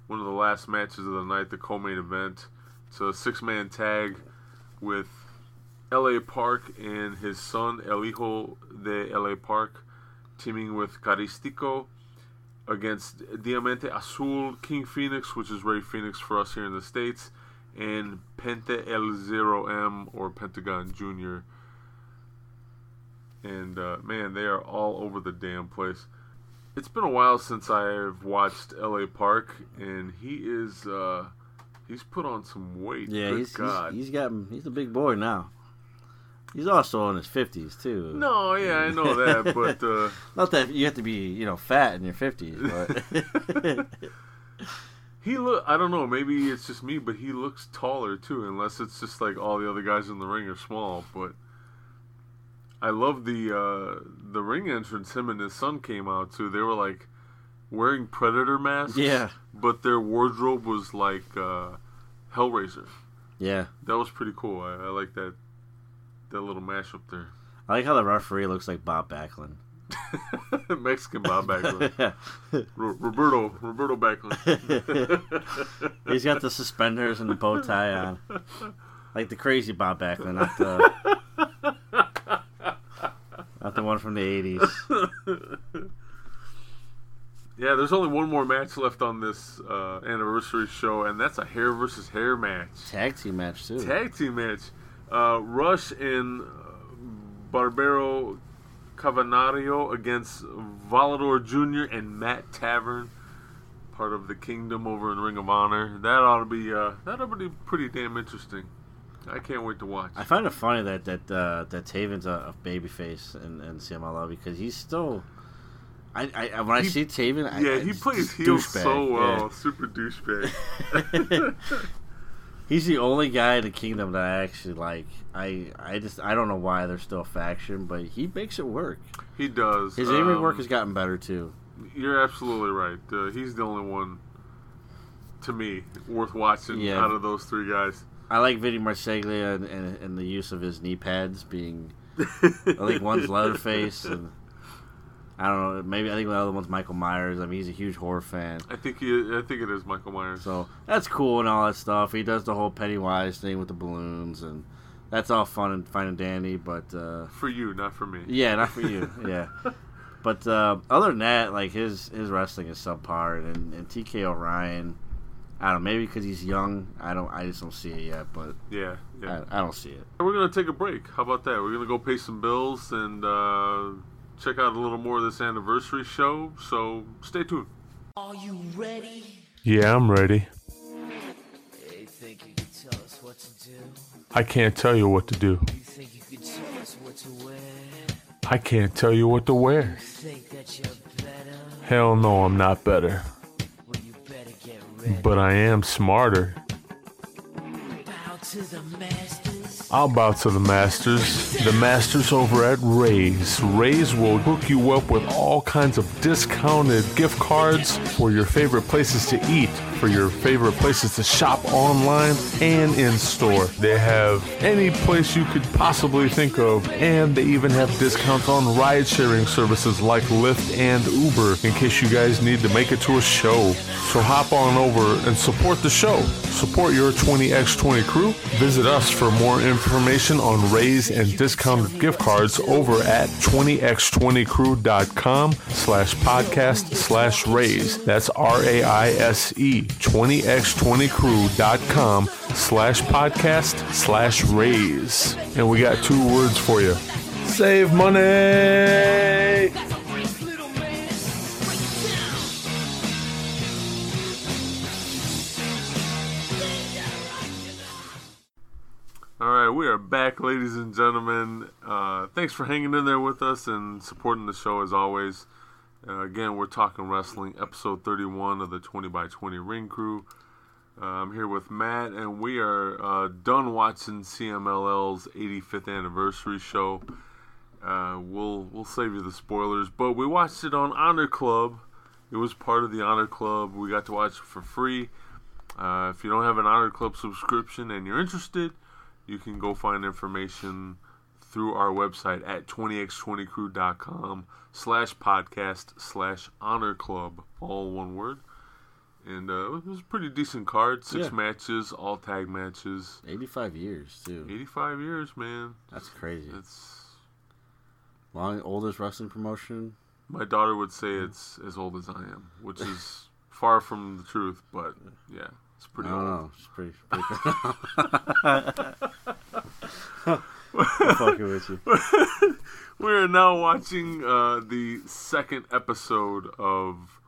one of the last matches of the night, the co-main event. It's a six-man tag with L.A. Park and his son El Hijo de L.A. Park, teaming with Caristico against Diamante Azul, King Phoenix, which is Rey Fenix for us here in the states, and Penta El Zero M or Pentagon Junior and uh, man, they are all over the damn place. It's been a while since I've watched L.A. Park, and he is uh, he's put on some weight. Yeah, Good he's, he's he's got he's a big boy now. He's also in his fifties too. no, yeah, I know that, [laughs] but uh, Not that you have to be, you know, fat in your fifties, but [laughs] [laughs] he look. I don't know. Maybe it's just me, but he looks taller too. Unless it's just like all the other guys in the ring are small. But I love the uh, the ring entrance. Him and his son came out too. They were like wearing predator masks. Yeah. But their wardrobe was like uh, Hellraiser. yeah. That was pretty cool. I, I like that that little mashup there. I like how the referee looks like Bob Backlund. [laughs] Mexican Bob Backlund. [laughs] Ro- Roberto Roberto Backlund. [laughs] He's got the suspenders and the bow tie on, like the crazy Bob Backlund, not the not the one from the eighties. Yeah, there's only one more match left on this uh, anniversary show, and that's a hair versus hair match. Tag team match too. Tag team match. Uh, Rush and uh, Barbaro Cavernario against Volador Jr. and Matt Taven, part of the Kingdom over in Ring of Honor. That ought to be uh, that ought to be pretty damn interesting. I can't wait to watch. I find it funny that that uh, that Taven's a, a babyface in, in CMLL because he's still. I, I when I see Taven, I, yeah, I he plays heel so well. yeah. Super douchebag. [laughs] [laughs] He's the only guy in the kingdom that I actually like. I I just I don't know why they're still a faction, but he makes it work. he does. His in ring Um, work has gotten better too. You're absolutely right. Uh, he's the only one, to me, worth watching Yeah. out of those three guys. I like Vinny Marseglia and, and, and the use of his knee pads being. [laughs] I think one's Leatherface and I don't know. Maybe I think the other one's Michael Myers. I mean, he's a huge horror fan. I think he, I think it is Michael Myers. So that's cool and all that stuff. He does the whole Pennywise thing with the balloons, and that's all fun and fine and dandy. But uh, for you, not for me. yeah, not for you. [laughs] yeah, but uh, other than that, like his his wrestling is subpar, and, and TK O'Ryan, I don't know, maybe because he's young. I don't. I just don't see it yet. But Yeah, yeah. I, I don't see it. We're gonna take a break. How about that? We're gonna go pay some bills and uh, check out a little more of this anniversary show. So stay tuned. Are you ready? Yeah, I'm ready. Hey, think you can tell us what to do? I can't tell you what to do. You think you can tell us what to wear? I can't tell you what to wear. Think that you're better? Hell no, I'm not better. Well, you better get ready. But I am smarter. I'll bow to the masters. The masters over at Raise. Raise will hook you up with all kinds of discounted gift cards for your favorite places to eat, for your favorite places to shop online and in store. They have any place you could possibly think of, and they even have discounts on ride sharing services like Lyft and Uber in case you guys need to make it to a show. So hop on over and support the show. Support your 20x20 crew. Visit us for more information on raise and discounted gift cards over at 20x20crew.com slash podcast slash raise. That's R-A-I-S-E, 20x20crew.com slash podcast slash raise. And we got two words for you. Save money! All right, we are back, ladies and gentlemen. Uh, thanks for hanging in there with us and supporting the show as always. Uh, again, we're talking wrestling, episode 31 of the 20 by 20 Ring Crew. Uh, I'm here with Matt, and we are uh, done watching CMLL's 85th anniversary show. Uh, we'll we'll save you the spoilers, but we watched it on Honor Club. It was part of the Honor Club. We got to watch it for free. Uh, if you don't have an Honor Club subscription and you're interested, you can go find information through our website at 20x20crew.com slash podcast slash honor club all one word and uh, it was a pretty decent card six Yeah. matches all tag matches 85 years, too. 85 years man That's crazy. it's Long, oldest wrestling promotion. my daughter would say it's as old as i am which is [laughs] far from the truth but yeah it's I pretty don't old know. It's pretty. pretty [laughs] [laughs] I'm fucking with you. We are now watching uh, the second episode of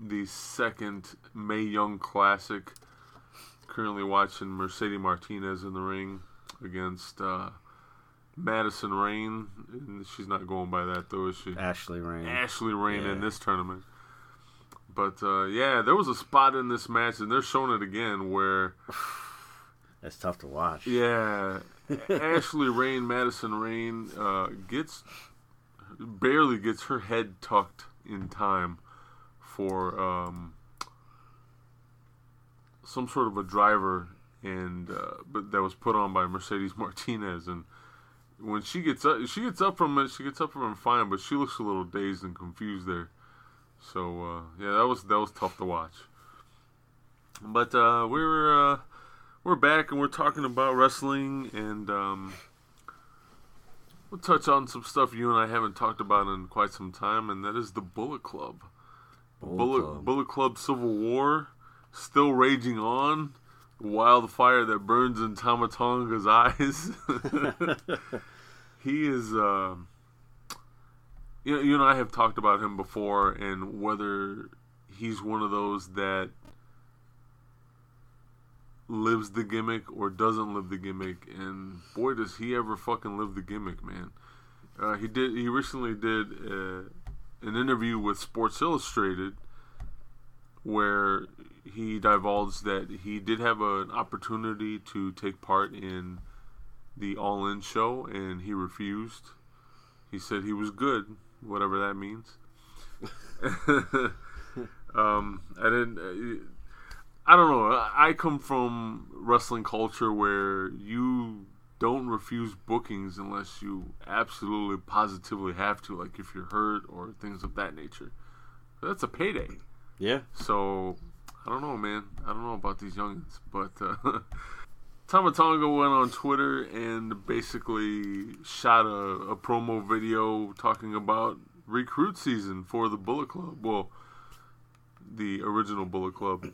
the second Mae Young Classic. Currently watching Mercedes Martinez in the ring against uh, Madison Rayne. And she's not going by that though, is she? Ashley Rayne. Ashley Rayne in this tournament. But uh, yeah, there was a spot in this match, and they're showing it again where [sighs] That's tough to watch. yeah, Ashley Rayne, Madison Rayne, uh, gets barely gets her head tucked in time for um, some sort of a driver, and uh, but that was put on by Mercedes Martinez, and when she gets up, she gets up from it. She gets up from it fine, but she looks a little dazed and confused there. So uh, yeah, that was that was tough to watch. But uh, we were. Uh, we're back and we're talking about wrestling and um, we'll touch on some stuff you and I haven't talked about in quite some time, and that is the Bullet Club. Bullet Bullet Club. Bullet Club Civil War still raging on. Wildfire that burns in Tama Tonga's eyes. [laughs] he is. um you know, you and I have talked about him before, and whether he's one of those that lives the gimmick or doesn't live the gimmick, and boy, does he ever fucking live the gimmick, man. Uh, he did. He recently did uh, an interview with Sports Illustrated where he divulged that he did have an opportunity to take part in the All In show, and he refused. He said he was good, whatever that means. [laughs] [laughs] um, I didn't. Uh, I don't know. I come from wrestling culture where you don't refuse bookings unless you absolutely positively have to, like if you're hurt or things of that nature. That's a payday. Yeah. So I don't know, man. I don't know about these youngins, but uh, [laughs] Tama Tonga went on Twitter and basically shot a, a promo video talking about recruit season for the Bullet Club. Well, the original Bullet Club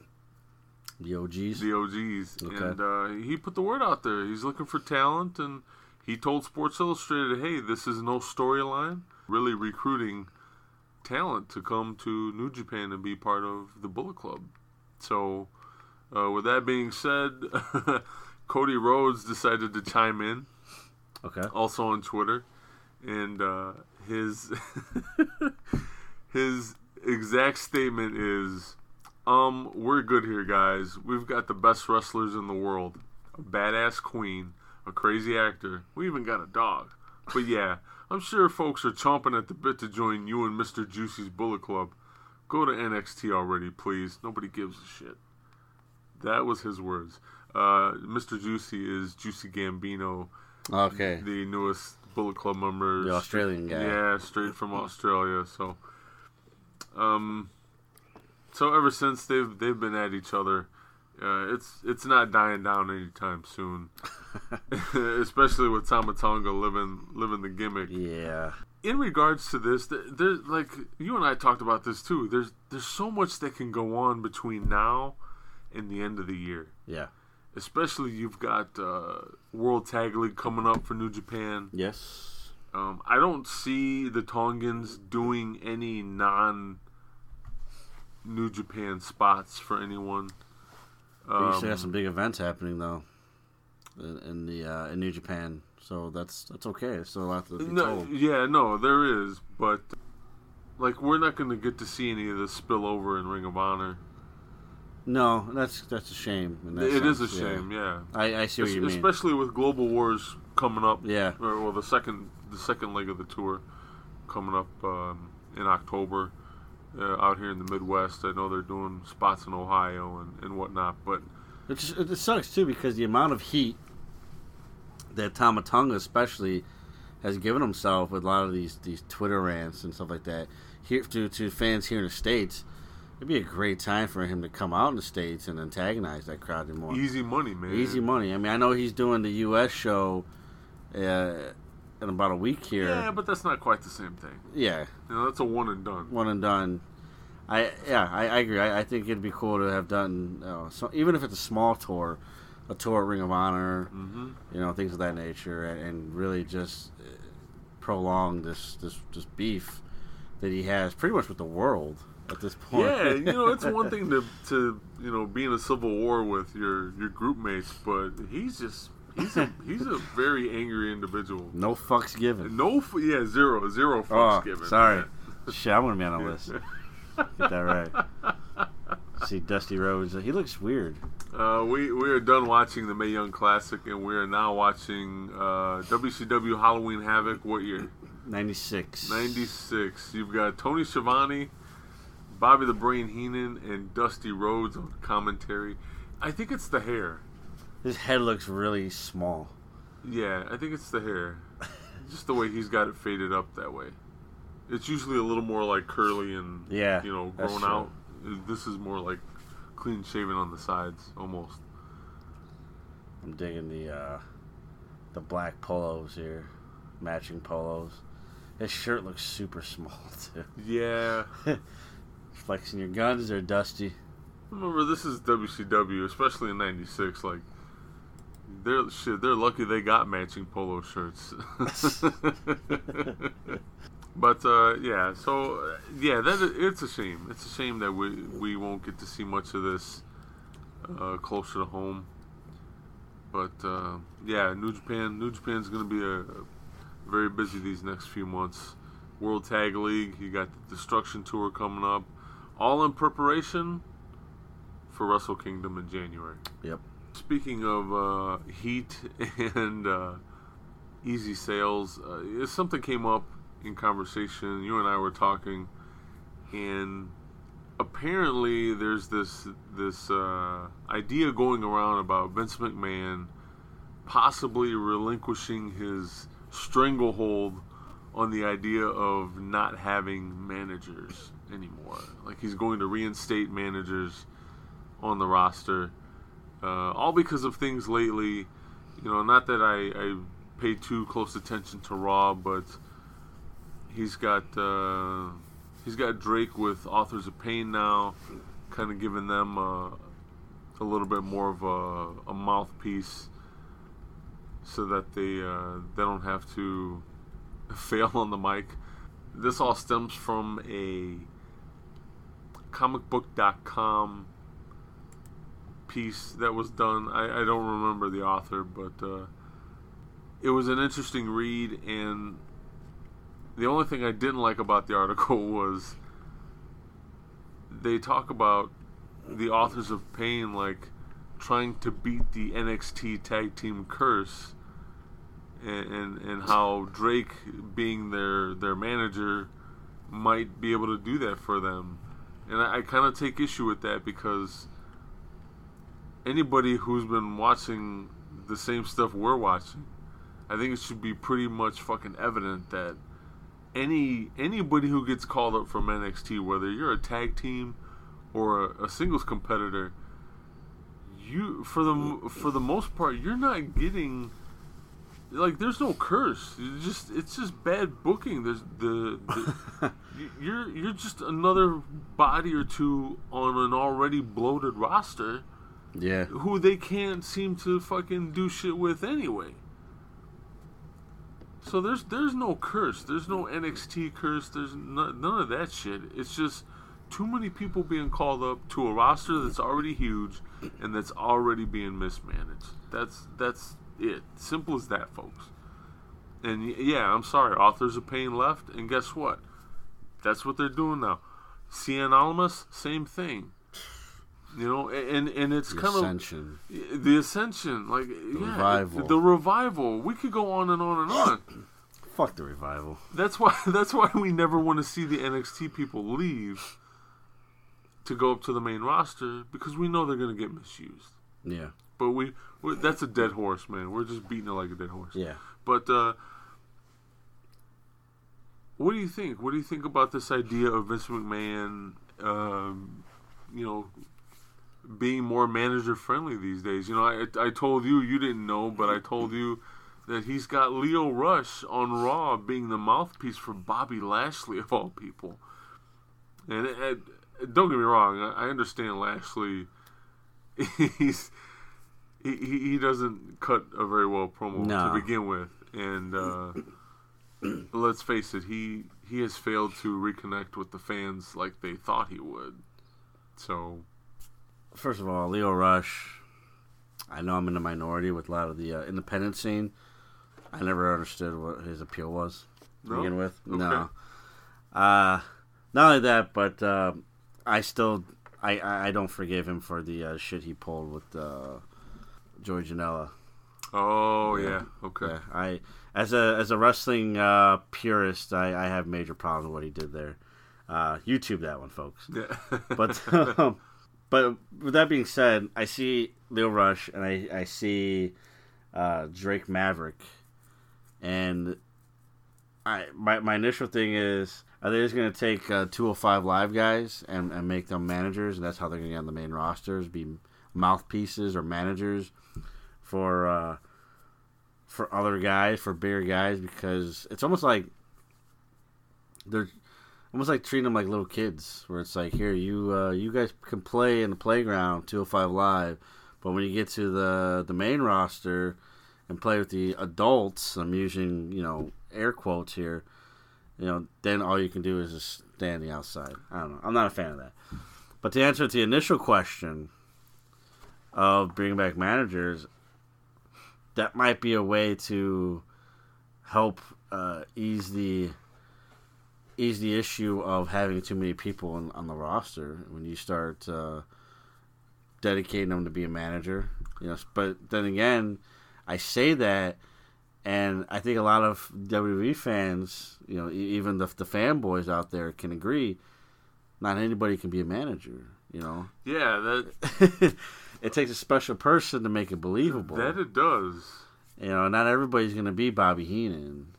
The OGs. the OGs, Okay. and uh, he put the word out there. He's looking for talent, and he told Sports Illustrated, "Hey, this is no storyline. Really recruiting talent to come to New Japan and be part of the Bullet Club." So, uh, with that being said, [laughs] Cody Rhodes decided to chime in, okay. also on Twitter, and uh, his [laughs] his exact statement is. Um, we're good here, guys. We've got the best wrestlers in the world. A badass queen, a crazy actor. We even got a dog. But yeah, I'm sure folks are chomping at the bit to join you and Mr. Juicy's Bullet Club. Go to NXT already, please. Nobody gives a shit. That was his words. Uh, Mr. Juicy is Juicy Gambino, Okay. the newest Bullet Club member. The Australian guy. Yeah, straight from Australia. So, um, so ever since they've they've been at each other, uh, it's it's not dying down anytime soon. [laughs] [laughs] Especially with Tama Tonga living living the gimmick. Yeah. In regards to this, there's like you and I talked about this too. There's there's so much that can go on between now and the end of the year. Yeah. Especially you've got uh, World Tag League coming up for New Japan. Yes. Um, I don't see the Tongans doing any non New Japan spots for anyone. But you still Um, have some big events happening though, in, in the uh, in New Japan. So that's that's okay. It's still a lot to be no, told. yeah, no, there is, but like we're not going to get to see any of this spill over in Ring of Honor. No, that's that's a shame. that It is a sense, yeah. shame, yeah. I, I see what you mean. Especially with Global Wars coming up. Yeah. Or, well, the second the second leg of the tour coming up um, in October uh, out here in the Midwest. I know they're doing spots in Ohio and, and whatnot, but It, just, it sucks too because the amount of heat that Tama Tonga especially has given himself with a lot of these these Twitter rants and stuff like that here to to fans here in the states. It'd be a great time for him to come out in the states and antagonize that crowd more. easy money, man. Easy money. I mean, I know he's doing the U.S. show uh, in about a week here. Yeah, but that's not quite the same thing. yeah, You know, that's a one and done. one and done. I yeah, I, I agree. I, I think it'd be cool to have done, you know, so even if it's a small tour, a tour at Ring of Honor, hmm you know, things of that nature, and, and really just uh, prolong this this this beef that he has pretty much with the world at this point. Yeah, you [laughs] know, it's one thing to to you know be in a civil war with your your group mates, but he's just he's a he's a very angry individual. no fucks given. No, f- yeah, zero, zero fucks given. sorry. [laughs] Shit, I'm gonna be on the list. Get that right. See Dusty Rhodes. He looks weird. Uh, we we are done watching the Mae Young Classic, and we are now watching uh, WCW Halloween Havoc. What year? 96. Ninety six. You've got Tony Schiavone, Bobby the Brain Heenan, and Dusty Rhodes on commentary. I think it's the hair. His head looks really small. Yeah, I think it's the hair. [laughs] Just the way he's got it faded up that way. It's usually a little more like curly and Yeah, you know grown out. This is more like clean shaven on the sides almost. I'm digging the uh, the black polos here, matching polos. His shirt looks super small [laughs] too. Yeah. [laughs] Flexing your guns they're Dusty. Remember, this is WCW, especially in '96. Like, they're shit. They're lucky they got matching polo shirts. [laughs] but uh, yeah, so yeah, that it's a shame. It's a shame that we we won't get to see much of this uh, closer to home. But uh, yeah, New Japan. New Japan's going to be a, a very busy these next few months. World Tag League. You got the Destruction Tour coming up. All in preparation for Wrestle Kingdom in January. Yep. Speaking of uh, heat [laughs] and uh, easy sales, uh, something came up in conversation. You and I were talking, and apparently there's this this uh, idea going around about Vince McMahon possibly relinquishing his stranglehold on the idea of not having managers anymore. Like he's going to reinstate managers on the roster, uh, all because of things lately. You know, not that I, I pay too close attention to Raw, but he's got uh, he's got Drake with Authors of Pain now, kind of giving them uh, a little bit more of a, a mouthpiece, so that they uh, they don't have to [laughs] fail on the mic. This all stems from a comicbook.com piece that was done. I, I don't remember the author, but uh, it was an interesting read. And the only thing I didn't like about the [laughs] article was they talk about the authors of Pain like trying to beat the NXT tag team curse. And, and, how Drake, being their their manager, might be able to do that for them, and I, I kind of take issue with that because anybody who's been watching the same stuff we're watching, I think it should be pretty much fucking evident that any anybody who gets called up from NXT, whether you're a tag team or a, a singles competitor, you for the for the most part you're not getting like there's no curse. You just it's just bad booking. There's the, the [laughs] you're you're just another body or two on an already bloated roster Yeah. who they can't seem to fucking do shit with anyway. So there's there's no curse. There's no NXT curse. There's no, none of that shit. It's just too many people being called up to a roster that's already huge and that's already being mismanaged. That's that's it. Simple as that, folks. And yeah, I'm sorry. Authors of Pain left, and guess what? That's what they're doing now. Cien Almas, same thing. You know, and and it's The kind of the ascension, like yeah, revival. the revival. We could go on and on and on. [coughs] Fuck the revival. That's why. [laughs] That's why we never want to see the NXT people leave to go up to the main roster because we know they're going to get misused. Yeah. But we, we that's a dead horse, man. We're just beating it like a dead horse. Yeah. But uh, what do you think? What do you think about this idea of Vince McMahon? Um, you know, being more manager friendly these days. You know, I I told you you didn't know, but I told you that he's got Lio Rush on Raw being the mouthpiece for Bobby Lashley of all people. And it, it, don't get me wrong, I, I understand Lashley. [laughs] He's he, he doesn't cut a very well promo No. to begin with, and uh, [clears throat] let's face it, he he has failed to reconnect with the fans like they thought he would. So First of all, Lio Rush. I know I'm in the minority with a lot of the uh, independent scene. I never understood what his appeal was to No? begin with. Okay. No. Uh, not only that, but uh, I still I, I I don't forgive him for the uh, shit he pulled with uh, Joey Janela. oh yeah, okay. Yeah, I as a as a wrestling uh, purist, I, I have major problems with what he did there. Uh, YouTube that one, folks. Yeah. But [laughs] um, but with that being said, I see Lio Rush and I I see uh, Drake Maverick, and I my my initial thing is are they just gonna take uh, 205 live guys and, and make them managers, and that's how they're gonna get on the main rosters, be mouthpieces or managers for uh, for other guys, for bigger guys, because it's almost like they're almost like treating them like little kids, where it's like, here, you uh, you guys can play in the playground, 205 live, but when you get to the the main roster and play with the adults, I'm using you know air quotes here, you know, then all you can do is just stand the outside. I don't know. I'm not a fan of that. But to answer the initial question of bringing back managers, that might be a way to help uh, ease the ease the issue of having too many people on, on the roster when you start uh, dedicating them to be a manager. You know, but then again, I say that, and I think a lot of WWE fans, you know, even the the fanboys out there can agree. Not anybody can be a manager. You know, yeah, that [laughs] it takes a special person to make it believable. that it does. You know, not everybody's going to be Bobby Heenan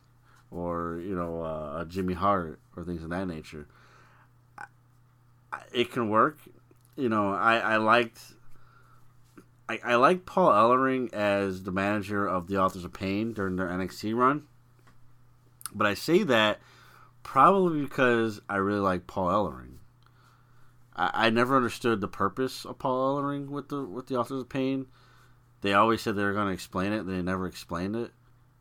or, you know, uh, Jimmy Hart or things of that nature. It can work. You know, I, I liked. I, I liked Paul Ellering as the manager of the Authors of Pain during their NXT run. But I say that probably because I really like Paul Ellering. I, I never understood the purpose of Paul Ellering with the with the Authors of Pain. They always said they were going to explain it. They never explained it.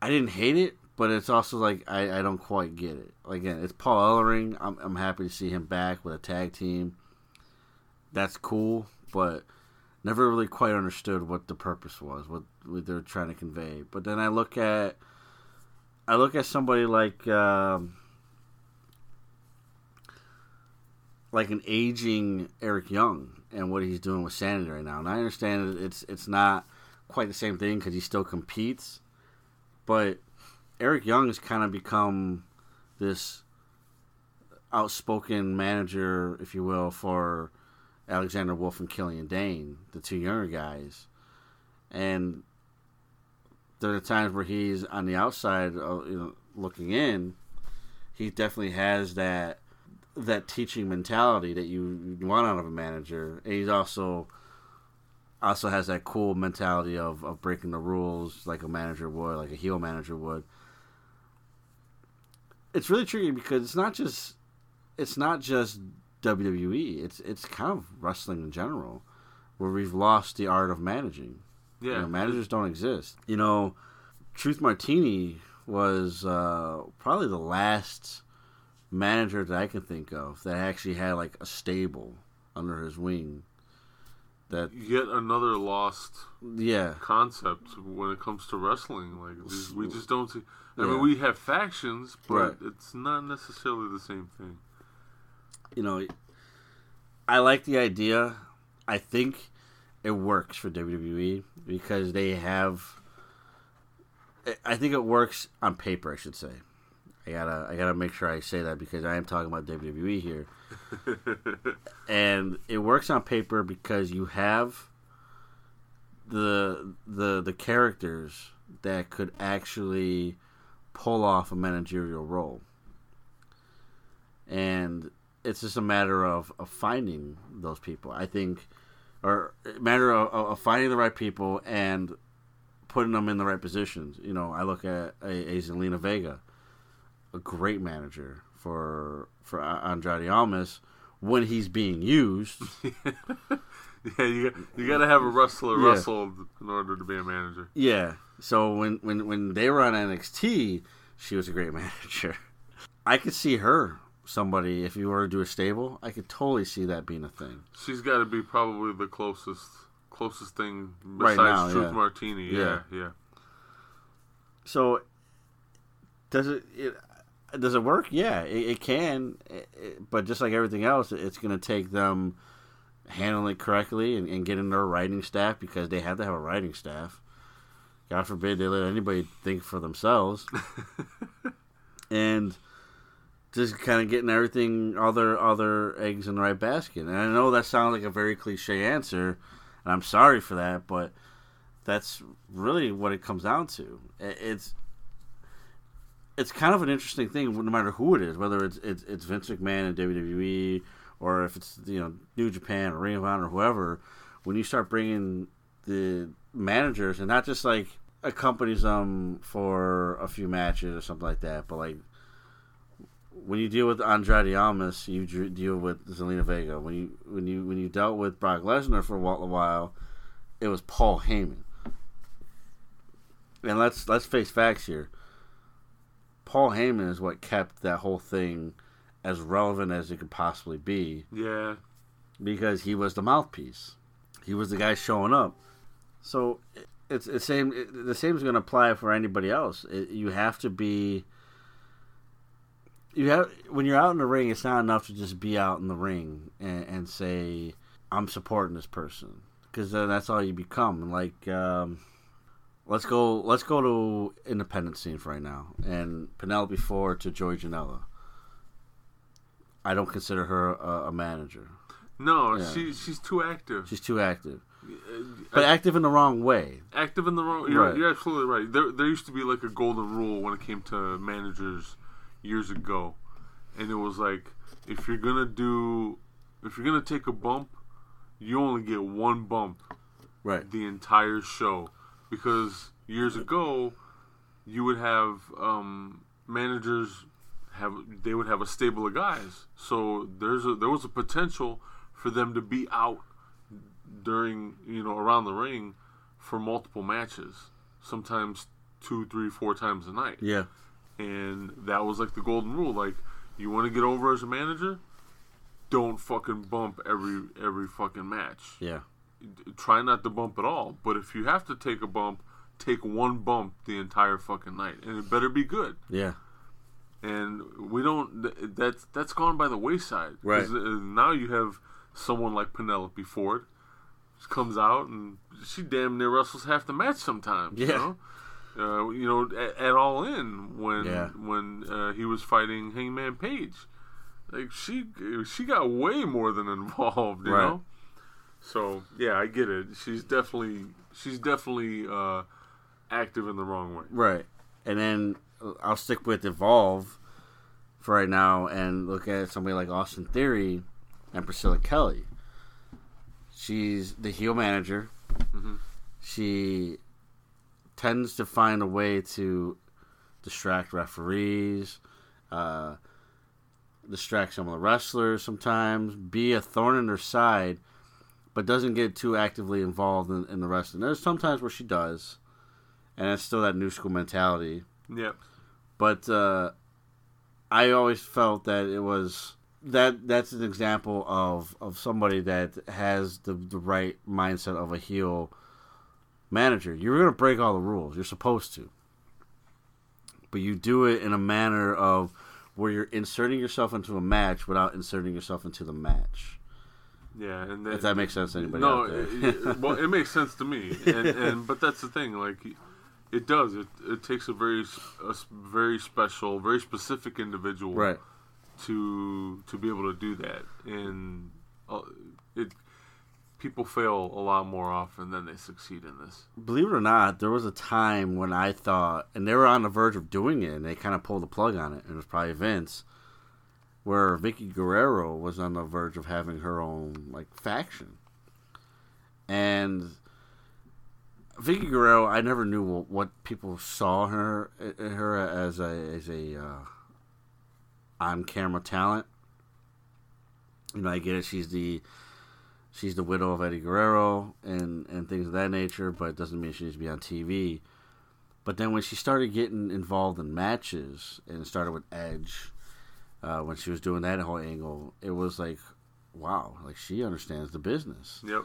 I didn't hate it, but it's also like I, I don't quite get it. Again, it's Paul Ellering. I'm I'm happy to see him back with a tag team. That's cool, but never really quite understood what the purpose was, what, what they're trying to convey. But then I look at I look at somebody like um, like an aging Eric Young and what he's doing with Sanity right now. And I understand it's it's not quite the same thing because he still competes, but Eric Young has kind of become this outspoken manager, if you will, for Alexander Wolf and Killian Dain, the two younger guys, and there are times where he's on the outside, of, you know, looking in. He definitely has that that teaching mentality that you want out of a manager, and he's also also has that cool mentality of, of breaking the rules like a manager would, like a heel manager would. It's really tricky because it's not just it's not just WWE. It's it's kind of wrestling in general, where we've lost the art of managing. You Yeah, know, managers don't exist. You know, Truth Martini was uh, probably the last manager that I can think of that actually had like a stable under his wing. That yet another lost yeah, concept when it comes to wrestling. Like we just don't see. I Yeah. mean, we have factions, but Right. it's not necessarily the same thing. you know, I like the idea I think it works for WWE because they have. I- I think it works on paper. I should say. I gotta I gotta make sure I say that because I am talking about WWE here, [laughs] and it works on paper because you have the the the characters that could actually pull off a managerial role, and it's just a matter of, of finding those people. I think, or matter of, of finding the right people and putting them in the right positions. You know, I look at a, a Zelina Vega, a great manager for for Andrade Almas when he's being used. [laughs] [laughs] Yeah, you got, you got to have a wrestler Yeah. wrestle in order to be a manager. Yeah. So when when when they were on NXT, she was a great [laughs] manager. I could see her somebody if you were to do a stable. I could totally see that being a thing. She's got to be probably the closest closest thing Right besides now, Truth yeah. Martini. Yeah, yeah. So does it, it does it work? Yeah, it, it can. It- but just like everything else, it's going to take them handling it correctly and, and getting their writing staff because they have to have a writing staff. God forbid they let anybody think for themselves. [laughs] and just kind of getting everything, all their all their eggs in the right basket. And I know that sounds like a very cliche answer, and I'm sorry for that, but that's really what it comes down to. It's it's kind of an interesting thing, no matter who it is, whether it's it's, it's Vince McMahon in WWE or if it's you know New Japan or Ring of Honor or whoever. When you start bringing the managers and not just like accompanies them um, for a few matches or something like that, but like when you deal with Andrade Almas, you deal with Zelina Vega. When you when you when you dealt with Brock Lesnar for a a while, it was Paul Heyman. And let's let's face facts here. Paul Heyman is what kept that whole thing as relevant as it could possibly be Yeah, because he was the mouthpiece. He was the guy showing up. So it's the same. It, the same is going to apply for anybody else. It, you have to be. You have when you're out in the ring. It's not enough to just be out in the ring and, and say, "I'm supporting this person," because then that's all you become. Like, um, let's go. Let's go to independent scene for right now. And Penelope Ford to Joey Janela. I don't consider her a, a manager. no, Yeah. she she's too active. She's too active, Uh, but active in the wrong way. active in the wrong. You're, Right. you're absolutely right. There, there used to be like a golden rule when it came to managers years ago, and it was like if you're gonna do, if you're gonna take a bump, you only get one bump Right. the entire show, because years ago, you would have um, managers have they would have a stable of guys, so there's a there was a potential for them to be out during you know around the ring for multiple matches, sometimes two, three, four times a night, Yeah. and that was like the golden rule. Like, you want to get over as a manager, don't fucking bump every every fucking match. Yeah. Try not to bump at all. But if you have to take a bump, take one bump the entire fucking night, and it better be good. Yeah. And we don't. That's that's gone by the wayside. Right. uh, Now you have someone like Penelope Ford, she comes out and she damn near wrestles half the match sometimes. You Yeah. know. Uh, you know, at, at All In when Yeah. when uh, he was fighting Hangman Page, like she she got way more than [laughs] involved, you Right. know. So yeah, I get it. She's definitely she's definitely uh, active in the wrong way. Right. And then I'll stick with Evolve for right now and look at somebody like Austin Theory and Priscilla Kelly. She's the heel manager. She tends to find a way to distract referees, uh, distract some of the wrestlers sometimes, be a thorn in their side, but doesn't get too actively involved in, in the wrestling. There's sometimes where she does, and it's still that new school mentality. Yep. But uh, I always felt that it was that that's an example of, of somebody that has the, the right mindset of a heel manager. You're going to break all the rules. You're supposed to. But you do it in a manner of where you're inserting yourself into a match without inserting yourself into the match. Yeah, and If that makes sense to anybody no, out there. it- it- well, it makes sense to me, [laughs] and, and but that's the thing, like it does. It it takes a very a very special, very specific individual, right. to to be able to do that, and uh, it people fail a lot more often than they succeed in this. Believe it or not, there was a time when I thought, and they were on the verge of doing it, and they kind of pulled the plug on it, and it was probably Vince, where Vickie Guerrero was on the verge of having her own like faction, and Vickie Guerrero, I never knew what, people saw her her as a as a uh, on camera talent. You know, I get it. She's the she's the widow of Eddie Guerrero and and things of that nature, but it doesn't mean she needs to be on TV. But then when she started getting involved in matches and started with Edge, uh, when she was doing that whole angle, it was like, wow, like she understands the business. Yep.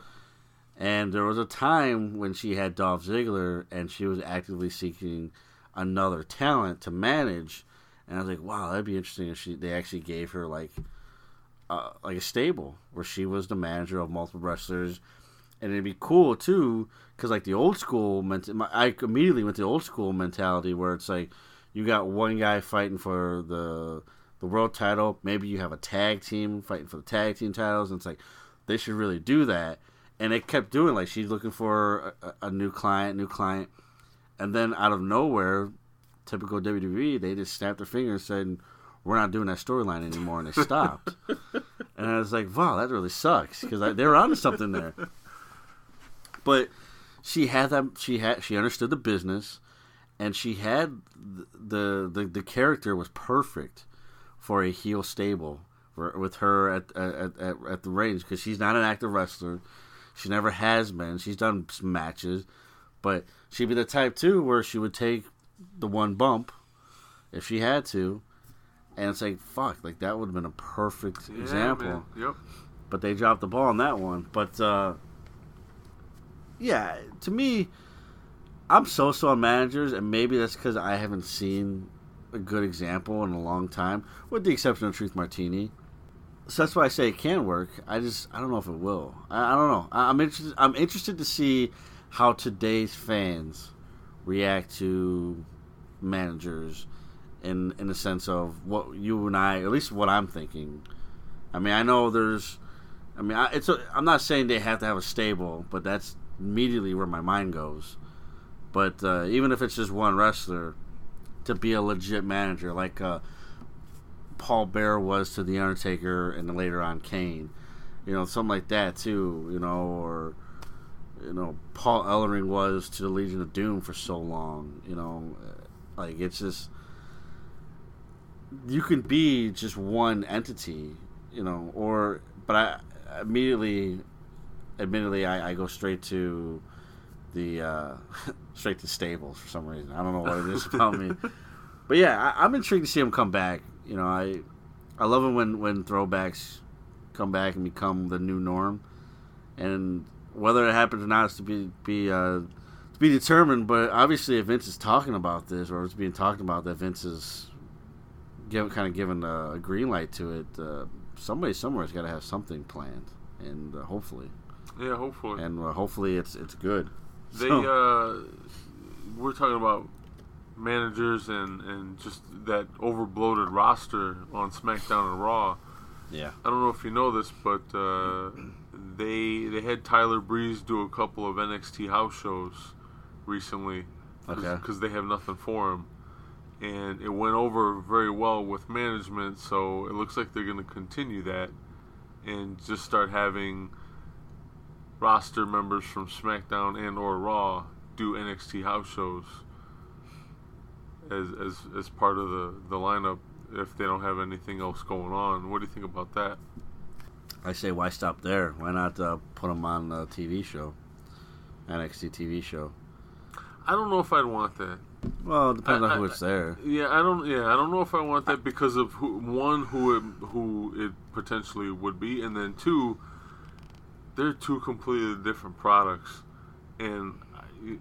And there was a time when she had Dolph Ziggler and she was actively seeking another talent to manage. And I was like, wow, that'd be interesting if she they actually gave her like uh, like a stable where she was the manager of multiple wrestlers. And it'd be cool too, because like the old school, ment- my- I immediately went to the old school mentality where it's like you got one guy fighting for the the world title, maybe you have a tag team fighting for the tag team titles, and it's like they should really do that and they kept doing like she's looking for a, a new client, new client, and then out of nowhere, typical WWE, they just snapped their fingers and said, "We're not doing that storyline anymore," and they stopped. [laughs] and I was like, "Wow, that really sucks," because they were onto something there. But she had that. She had. She understood the business, and she had the the the character was perfect for a heel stable for, with her at at, at, at the range because she's not an active wrestler. She never has been. She's done some matches, but she'd be the type too where she would take the one bump if she had to, and it's like fuck, like that would have been a perfect Yeah, example. man. Yep. But they dropped the ball on that one. But uh, yeah, to me, I'm so-so on managers, and maybe that's because I haven't seen a good example in a long time, with the exception of Truth Martini. So that's why I say it can work. I just I don't know if it will. I, I don't know. I, I'm interested. I'm interested to see how today's fans react to managers, in in the sense of what you and I, at least what I'm thinking. I mean, I know there's. I mean, I, it's. A, I'm not saying they have to have a stable, but that's immediately where my mind goes. But uh, even if it's just one wrestler, to be a legit manager, like uh, Paul Bearer was to the Undertaker, and then later on Kane, you know, something like that too. You know, or you know, Paul Ellering was to the Legion of Doom for so long. You know, like it's just you can be just one entity, you know, or but I immediately, admittedly, I, I go straight to the uh, [laughs] straight to stables for some reason. I don't know what it is about me, [laughs] but yeah, I, I'm intrigued to see him come back. You know, I I love it when when throwbacks come back and become the new norm, and whether it happens or not is to be be uh, to be determined. But obviously, if Vince is talking about this or it's being talked about, that Vince is give, kind of given a, a green light to it. Uh, somebody somewhere's got to have something planned, and uh, hopefully, Yeah, hopefully. and uh, hopefully it's it's good. They So- uh, we're talking about managers and and just that over bloated roster on SmackDown and Raw. yeah, I don't know if you know this, but uh, they they had Tyler Breeze do a couple of NXT house shows recently Okay. because they have nothing for him, and it went over very well with management. So it looks like they're going to continue that and just start having roster members from SmackDown and or Raw do NXT house shows as as as part of the the lineup if they don't have anything else going on. What do you think about that? I say why stop there? Why not uh, put them on a TV show, NXT TV show? I don't know if I'd want that. Well, it depends I- on who I- it's there. Yeah, I don't. Yeah, I don't know if I want that because of who, one who it, who it potentially would be, and then two, they're two completely different products, and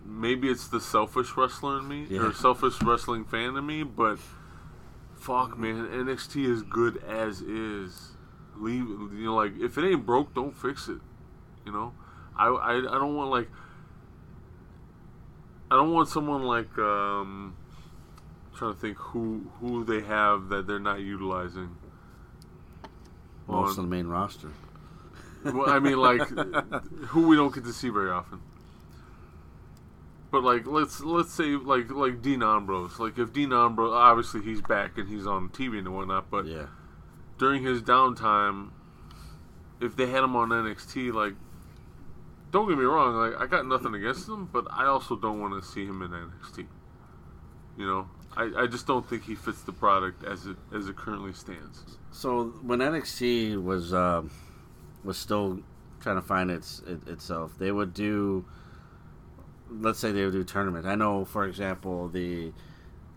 maybe it's the selfish wrestler in me Yeah. or selfish wrestling fan in me, but fuck, man, NXT is good as is. leave. You know, like if it ain't broke, don't fix it. You know, I I, I don't want like I don't want someone like um I'm trying to think who who they have that they're not utilizing. Most on- the main roster. well, I mean, like [laughs] who we don't get to see very often. But like, let's let's say like like Dean Ambrose. Like if Dean Ambrose, obviously he's back and he's on TV and whatnot. But Yeah. during his downtime, if they had him on NXT, like, don't get me wrong, like I got nothing against him, but I also don't want to see him in NXT. You know, I, I just don't think he fits the product as it as it currently stands. So when NXT was um, was still trying to find its it, itself, they would do. Let's say they would do a tournament. I know, for example, the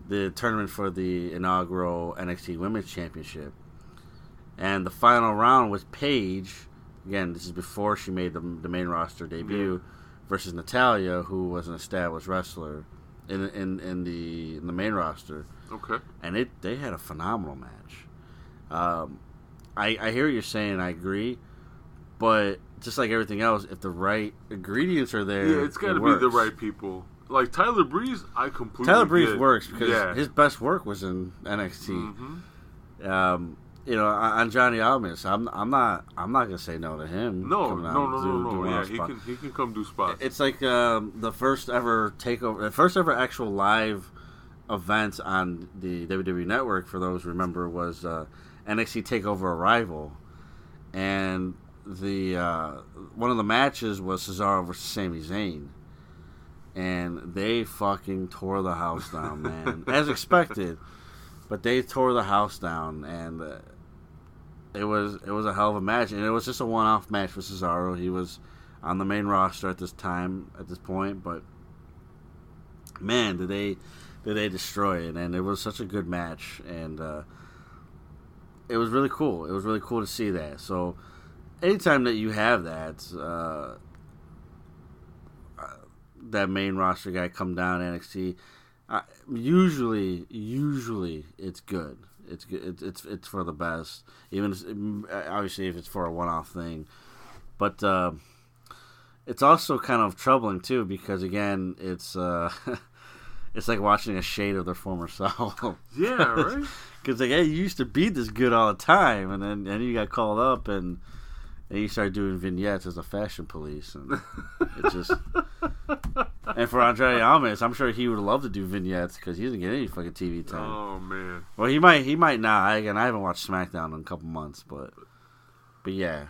the tournament for the inaugural NXT Women's Championship, and the final round was Paige. Again, this is before she made the, the main roster debut versus Natalya, who was an established wrestler in in, in the in the main roster Okay. and it they had a phenomenal match. Um, I I hear what you're saying. I agree, but just like everything else, if the right ingredients are there, Yeah, it's got to it be the right people. Like Tyler Breeze, I completely Tyler Breeze works because yeah. his best work was in NXT. Mhm. Um, you know, on Johnny Almas, I'm I'm not I'm not gonna say no to him. No, no, no, no, do- no. doing Yeah, he spot. can he can come do spots. It's like um, the first ever takeover, the first ever actual live event on the WWE Network. For those who remember, was uh, NXT Takeover Arrival, and the uh, one of the matches was Cesaro versus Sami Zayn, and they fucking tore the house down, man, [laughs] as expected. But they tore the house down, and uh, it was it was a hell of a match, and it was just a one off match for Cesaro. He was on the main roster at this time, at this point, but man, did they did they destroy it? And it was such a good match, and uh, it was really cool. It was really cool to see that. So, anytime that you have that, uh, that main roster guy come down NXT, uh, usually, usually it's good. It's good. It's it's, it's for the best. Even if, obviously if it's for a one-off thing, but. Uh, it's also kind of troubling too because again it's uh [laughs] it's like watching a shade of their former [laughs] self yeah, right. [laughs] because like hey you used to be this good all the time and then and you got called up and and you started doing vignettes as a fashion police and it just [laughs] and for Andre Almas I'm sure he would love to do vignettes because he doesn't get any fucking TV time oh man. well he might he might not I, again I haven't watched SmackDown in a couple months but but yeah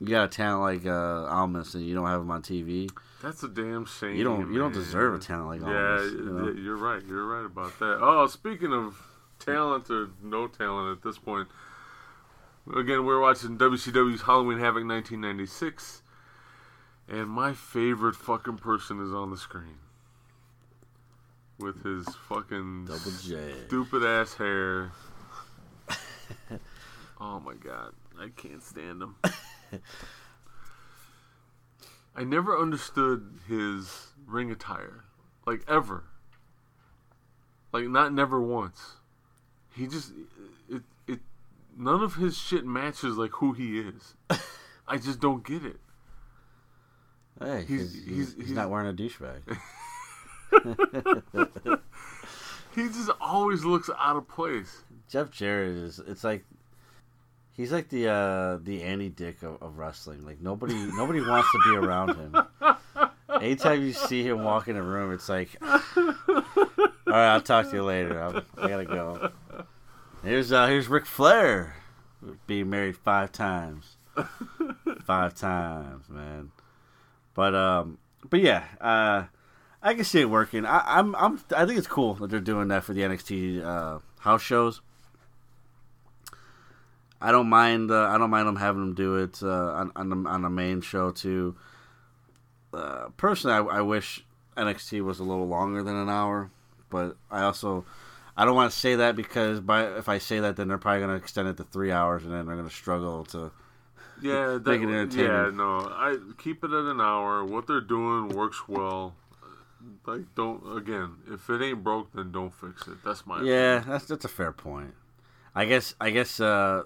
you got a talent like uh, Almas and you don't have him on TV That's a damn shame. you don't you don't deserve a talent like Yeah, Almas. you know? yeah, you're right. You're right about that. Oh, speaking of talent or no talent at this point, again, we're watching WCW's Halloween Havoc 1996, and my favorite fucking person is on the screen with his fucking Double J. stupid ass hair. [laughs] oh my god, I can't stand him. [laughs] I never understood his ring attire, like ever. Like not never once. He just none of his shit matches like who he is. [laughs] I just don't get it. Hey, He's- he's, he's, he's- he's, not wearing a douchebag. [laughs] [laughs] He just always looks out of place. Jeff Jarrett is. It's like he's like the uh, the Andy Dick of, of wrestling. Like nobody nobody wants to be around him. Anytime you see him walk in a room, it's like, all right, I'll talk to you later. I'm, I gotta go. Here's uh, here's Ric Flair, being married five times, [laughs] five times, man. But um, but yeah, uh, I can see it working. I, I'm I'm I think it's cool that they're doing that for the NXT uh, house shows. I don't mind. Uh, I don't mind them having them do it uh, on on the, on the main show too. Uh, personally, I, I wish NXT was a little longer than an hour, but I also I don't want to say that because by if I say that, then they're probably going to extend it to three hours, and then they're going to struggle to. Yeah, [laughs] that, Make it entertaining. yeah, no, I keep it at an hour. What they're doing works well. Like, don't again. If it ain't broke, then don't fix it. That's my Yeah, that's that's a fair point. I guess I guess uh,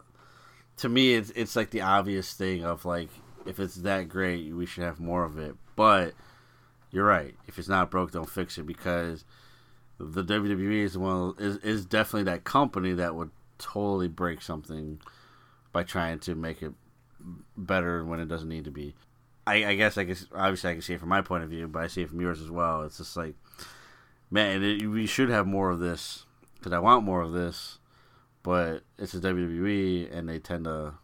to me, it's it's like the obvious thing of like if it's that great, we should have more of it. But you're right. If it's not broke, don't fix it because the WWE is one of, is is definitely that company that would totally break something by trying to make it better when it doesn't need to be. I, I guess I guess obviously I can see it from my point of view, but I see it from yours as well. It's just like, man, it, we should have more of this because I want more of this, but it's a WWE and they tend to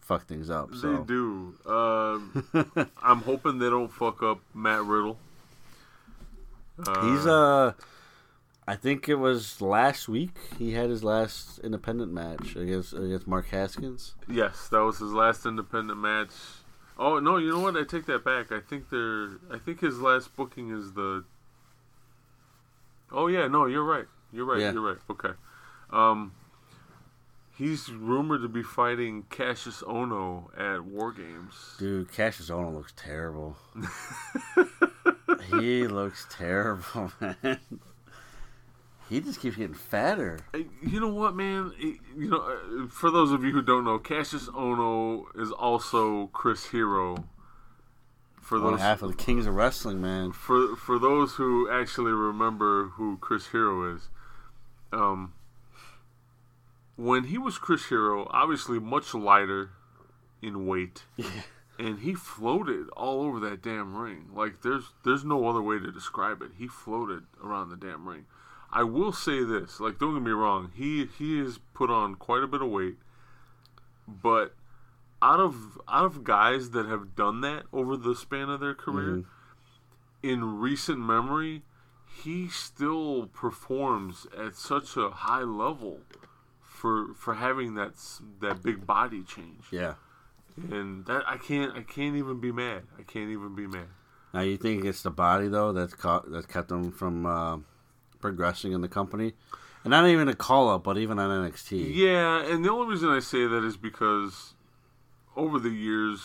fuck things up. So They do. Um, [laughs] I'm hoping they don't fuck up Matt Riddle. he's uh, I think it was last week he had his last independent match against against Mark Haskins. Yes, that was his last independent match. Oh no, you know what? I take that back. I think they're. I think his last booking is the. Oh yeah, no, you're right. You're right. Yeah. You're right. Okay. Um. He's rumored to be fighting Cassius Ohno at War Games. Dude, Cassius Ohno looks terrible. [laughs] he looks terrible, [laughs] man. He just keeps getting fatter. You know what, man? You know, uh, for those of you who don't know, Cassius Ohno is also Chris Hero. For One those half of the Kings of Wrestling, man. for for those who actually remember who Chris Hero is, um, when he was Chris Hero, obviously much lighter in weight, [laughs] yeah. and he floated all over that damn ring. Like there's there's no other way to describe it. He floated around the damn ring. I will say this, like don't get me wrong, he he has put on quite a bit of weight, but out of out of guys that have done that over the span of their career, in recent memory, he still performs at such a high level for for having that that big body change. Yeah. And that I can't I can't even be mad. I can't even be mad. Now you think it's the body though that's caught that kept him from uh, progressing in the company, and not even a call up, but even on NXT. Yeah, and the only reason I say that is because over the years,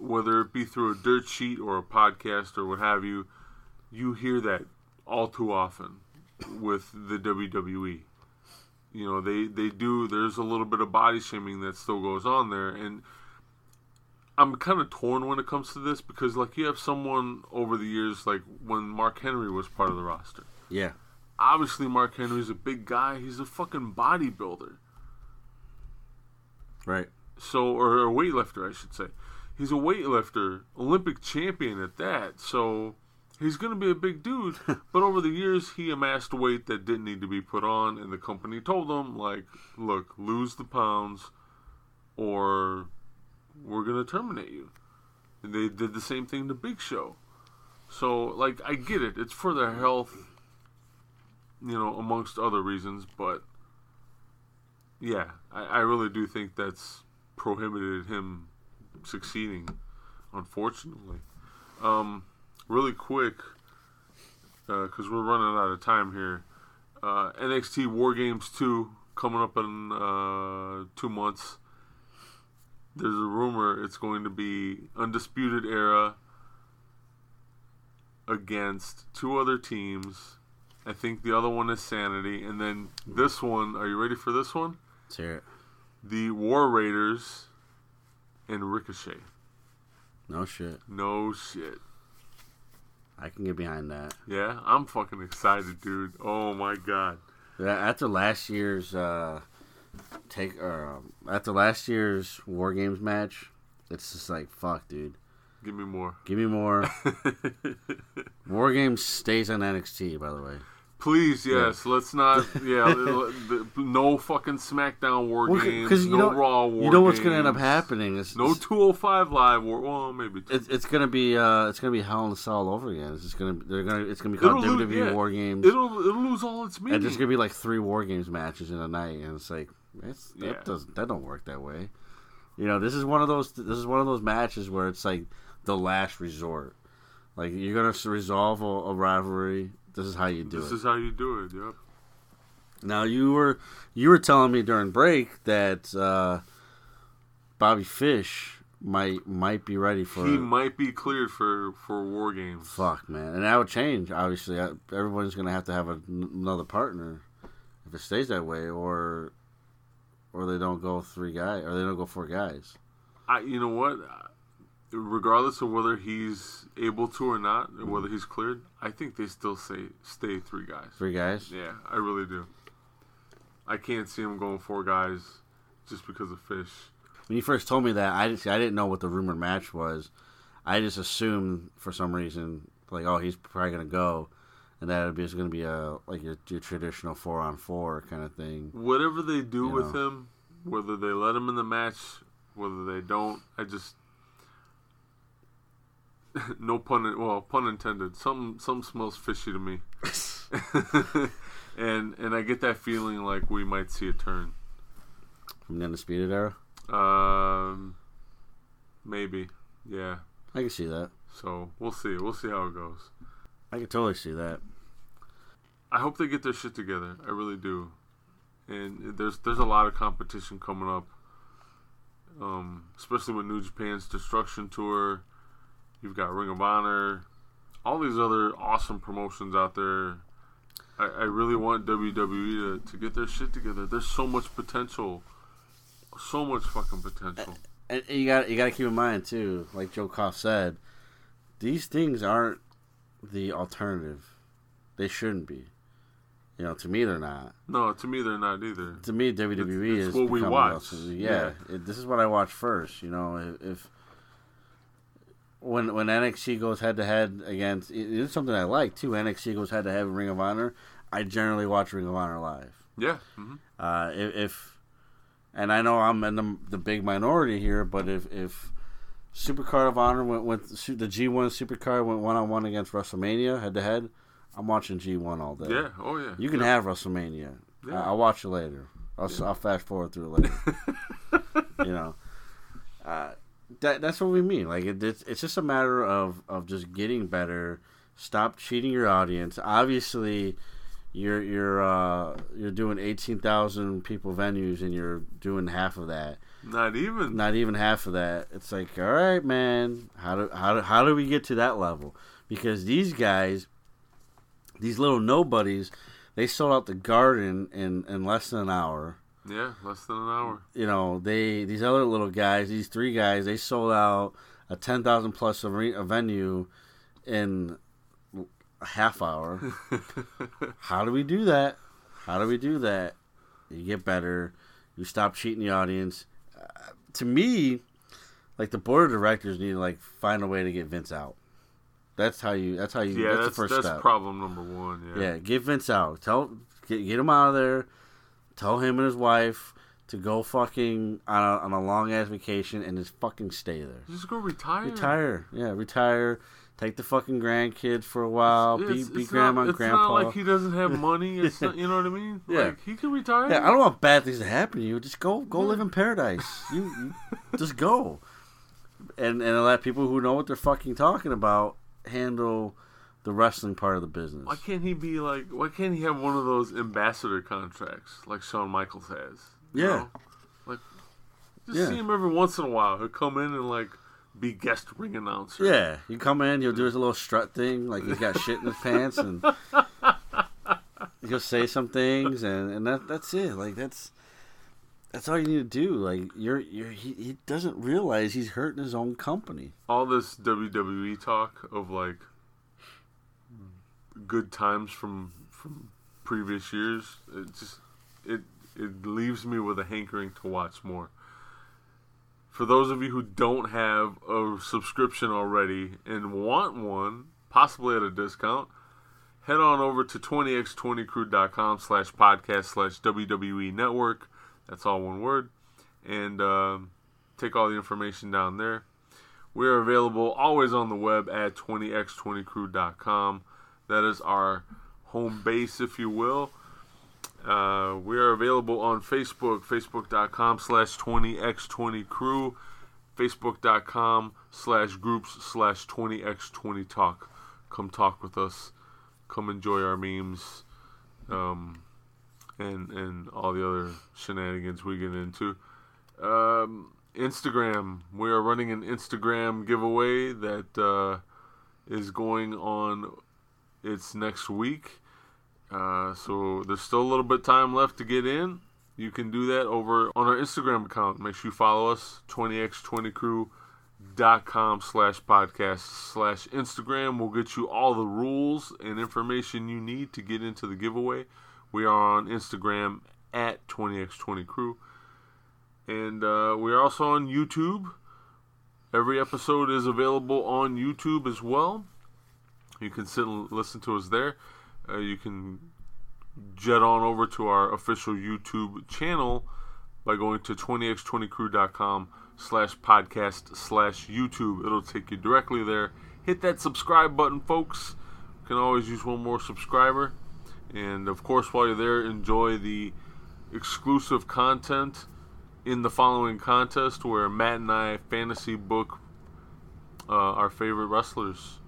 whether it be through a dirt sheet or a podcast or what have you, you hear that all too often with the WWE. You know, they, they do, there's a little bit of body shaming that still goes on there. And I'm kind of torn when it comes to this because, like, you have someone over the years, like when Mark Henry was part of the roster. Yeah. Obviously, Mark Henry's a big guy, he's a fucking bodybuilder. Right. so or a weightlifter, I should say. He's a weightlifter, Olympic champion at that. So he's going to be a big dude. [laughs] but over the years, he amassed weight that didn't need to be put on, and the company told him, like, look, lose the pounds, or we're going to terminate you. And they did the same thing to Big Show. So, like, I get it. It's for their health, you know, amongst other reasons, but yeah, I, I really do think that's prohibited him succeeding, unfortunately. Um, really quick, because we're running out of time here. Uh, NXT War Games 2 coming up in uh, two months. There's a rumor it's going to be Undisputed Era against two other teams. I think the other one is Sanity. And then this one, are you ready for this one? Let's hear it. the War Raiders and Ricochet. No shit. No shit. I can get behind that. Yeah, I'm fucking excited, dude. Oh my god. Yeah, After last year's uh, take, um, after last year's War Games match, it's just like fuck, dude. Give me more. Give me more. [laughs] War Games stays on NXT, by the way. Please, yes. Let's not. Yeah, [laughs] no fucking SmackDown War Games. Because you no know, Raw War you know what's gonna end up happening. It's, No 205 Live War. Well, maybe. it's, it's gonna be uh, it's gonna be Hell in a Cell all over again. It's just gonna they're gonna it's gonna be called It'll lose- WWE yeah. War Games, It'll it'll lose all its meaning. and there's gonna be like three War Games matches in a night, and it's like that's, that Yeah. doesn't that don't work that way. You know, this is one of those this is one of those matches where it's like the last resort. Like you're gonna resolve a, a rivalry. This is how you do it. this is how you do it. Yep. Now you were you were telling me during break that uh, Bobby Fish might might be ready for He might be cleared for for War Games. fuck man, and that would change. Obviously, I, everyone's gonna have to have a, another partner if it stays that way, or or they don't go three guys, or they don't go four guys. I, you know what? Regardless of whether he's able to or not, or whether he's cleared, I think they still say stay three guys. Three guys. Yeah, I really do. I can't see him going four guys just because of fish. When you first told me that, I just, I didn't know what the rumored match was. I just assumed for some reason, like, oh, he's probably gonna go, and that it was gonna be a like your, your traditional four on four kind of thing. Whatever they do with know. him, whether they let him in the match, whether they don't, I just [laughs] no pun well pun intended. Some some smells fishy to me, [laughs] and and I get that feeling like we might see a turn. From the undisputed era, Um, maybe, yeah. I can see that. So we'll see. We'll see how it goes. I can totally see that. I hope they get their shit together. I really do. And there's there's a lot of competition coming up. Um, especially with New Japan's Destruction Tour. You've got Ring of Honor, all these other awesome promotions out there. I, I really want WWE to, to get their shit together. There's so much potential. So much fucking potential. Uh, and you got you got to keep in mind too, like Joe Koff said, these things aren't the alternative. They shouldn't be. You know, to me they're not. No, to me they're not either. To me, WWE it's is what we watch. alternative. Yeah, It, this is what I watch first. You know, if, if when when NXT goes head to head against, it is something I like too. NXT goes head to head with Ring of Honor. I generally watch Ring of Honor live. Yeah. hmm Uh, if, if and I know I'm in the, the big minority here, but if if Supercard of Honor went with the G1 Supercard went one on one against WrestleMania head to head, I'm watching G1 all day. Yeah. Oh yeah. You can yeah. have WrestleMania. Yeah. I- I'll watch it later. I'll, I'll fast forward through it later. [laughs] you know, uh, that that's what we mean. Like it, it's it's just a matter of of just getting better. Stop cheating your audience. Obviously, you're you're uh, you're doing eighteen thousand people venues, and you're doing half of that. Not even. Not even half of that. It's like, all right, man. How do how do how do we get to that level? Because these guys, these little nobodies, they sold out the Garden in in less than an hour Yeah. Less than an hour. you know, they these other little guys, these three guys, they sold out a ten thousand plus arena venue in a half hour. [laughs] How do we do that? How do we do that? You get better. You stop cheating the audience. Uh, to me, like the board of directors need to like find a way to get Vince out. That's how you. That's how you. Yeah, that's, that's the first that's step. problem number one. Yeah. Yeah, get Vince out. Tell get, get him out of there. Tell him and his wife to go fucking on a, on a long ass vacation and just fucking stay there. Just go retire. Retire. Yeah, retire. Take the fucking grandkids for a while. be It's, be it's grandma not, and it's grandpa. not like he doesn't have [laughs] money. It's not, you know what I mean? [laughs] Yeah. Like he can retire. yeah, I don't want bad things to happen to you. Just go go live in paradise. [laughs] You, you just go. And and let people who know what they're fucking talking about handle the wrestling part of the business. Why can't he be like? Why can't he have one of those ambassador contracts like Shawn Michaels has? Yeah. know? Like, just Yeah. see him every once in a while. He'll come in and like be guest ring announcer. Yeah, you come in, he'll do his little strut thing, like he's got shit in his pants, and [laughs] he'll say some things, and, and that that's it. Like that's that's all you need to do. Like you're you're he, he doesn't realize he's hurting his own company. All this WWE talk of like good times from from previous years. It just it it leaves me with a hankering to watch more. For those of you who don't have a subscription already and want one, possibly at a discount, head on over to 20x20crew.com slash podcast slash WWE network. That's all one word. And um, take all the information down there. We are available always on the web at 20x20crew.com. That is our home base, if you will. Uh, we are available on Facebook, facebook.com slash 20x20crew, facebook.com slash groups slash 20x20talk. Come talk with us. Come enjoy our memes um, and, and all the other shenanigans we get into. Um, Instagram. We are running an Instagram giveaway that uh, is going on. It's next week. Uh, so there's still a little bit time left to get in. you can do that over on our Instagram account. Make sure you follow us, 20x20crew.com slash podcast slash Instagram. We'll get you all the rules and information you need to get into the giveaway. We are on Instagram at 20x20crew. And uh, we are also on YouTube. Every episode is available on YouTube as well. You can sit and listen to us there. Uh, you can jet on over to our official YouTube channel by going to 20x20crew.com slash podcast slash YouTube. It'll take you directly there. Hit that subscribe button, folks. You can always use one more subscriber. And of course, while you're there, enjoy the exclusive content in the following contest where Matt and I fantasy book uh, our favorite wrestlers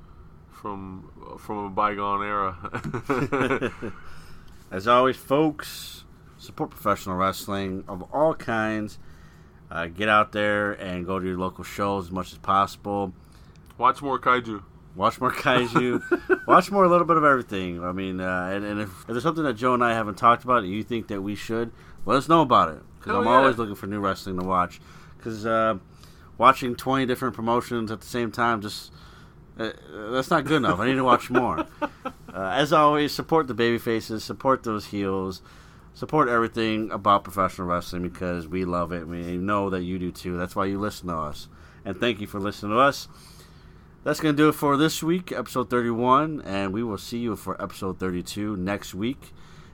from from a bygone era. [laughs] As always, folks, support professional wrestling of all kinds. Uh, get out there and go to your local shows as much as possible. Watch more kaiju. Watch more kaiju. [laughs] Watch more a little bit of everything. I mean, uh, and, and if, if there's something that Joe and I haven't talked about and you think that we should, let us know about it. Because I'm yeah. always looking for new wrestling to watch. Because uh, watching 20 different promotions at the same time just. Uh, that's not good enough. I need to watch more. [laughs] Uh, as always, support the baby faces, support those heels, support everything about professional wrestling because we love it. We know that you do too. That's why you listen to us. And thank you for listening to us. That's going to do it for this week, episode 31, and we will see you for episode 32 next week.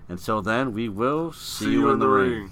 Until then, we will see, you, in, the ring.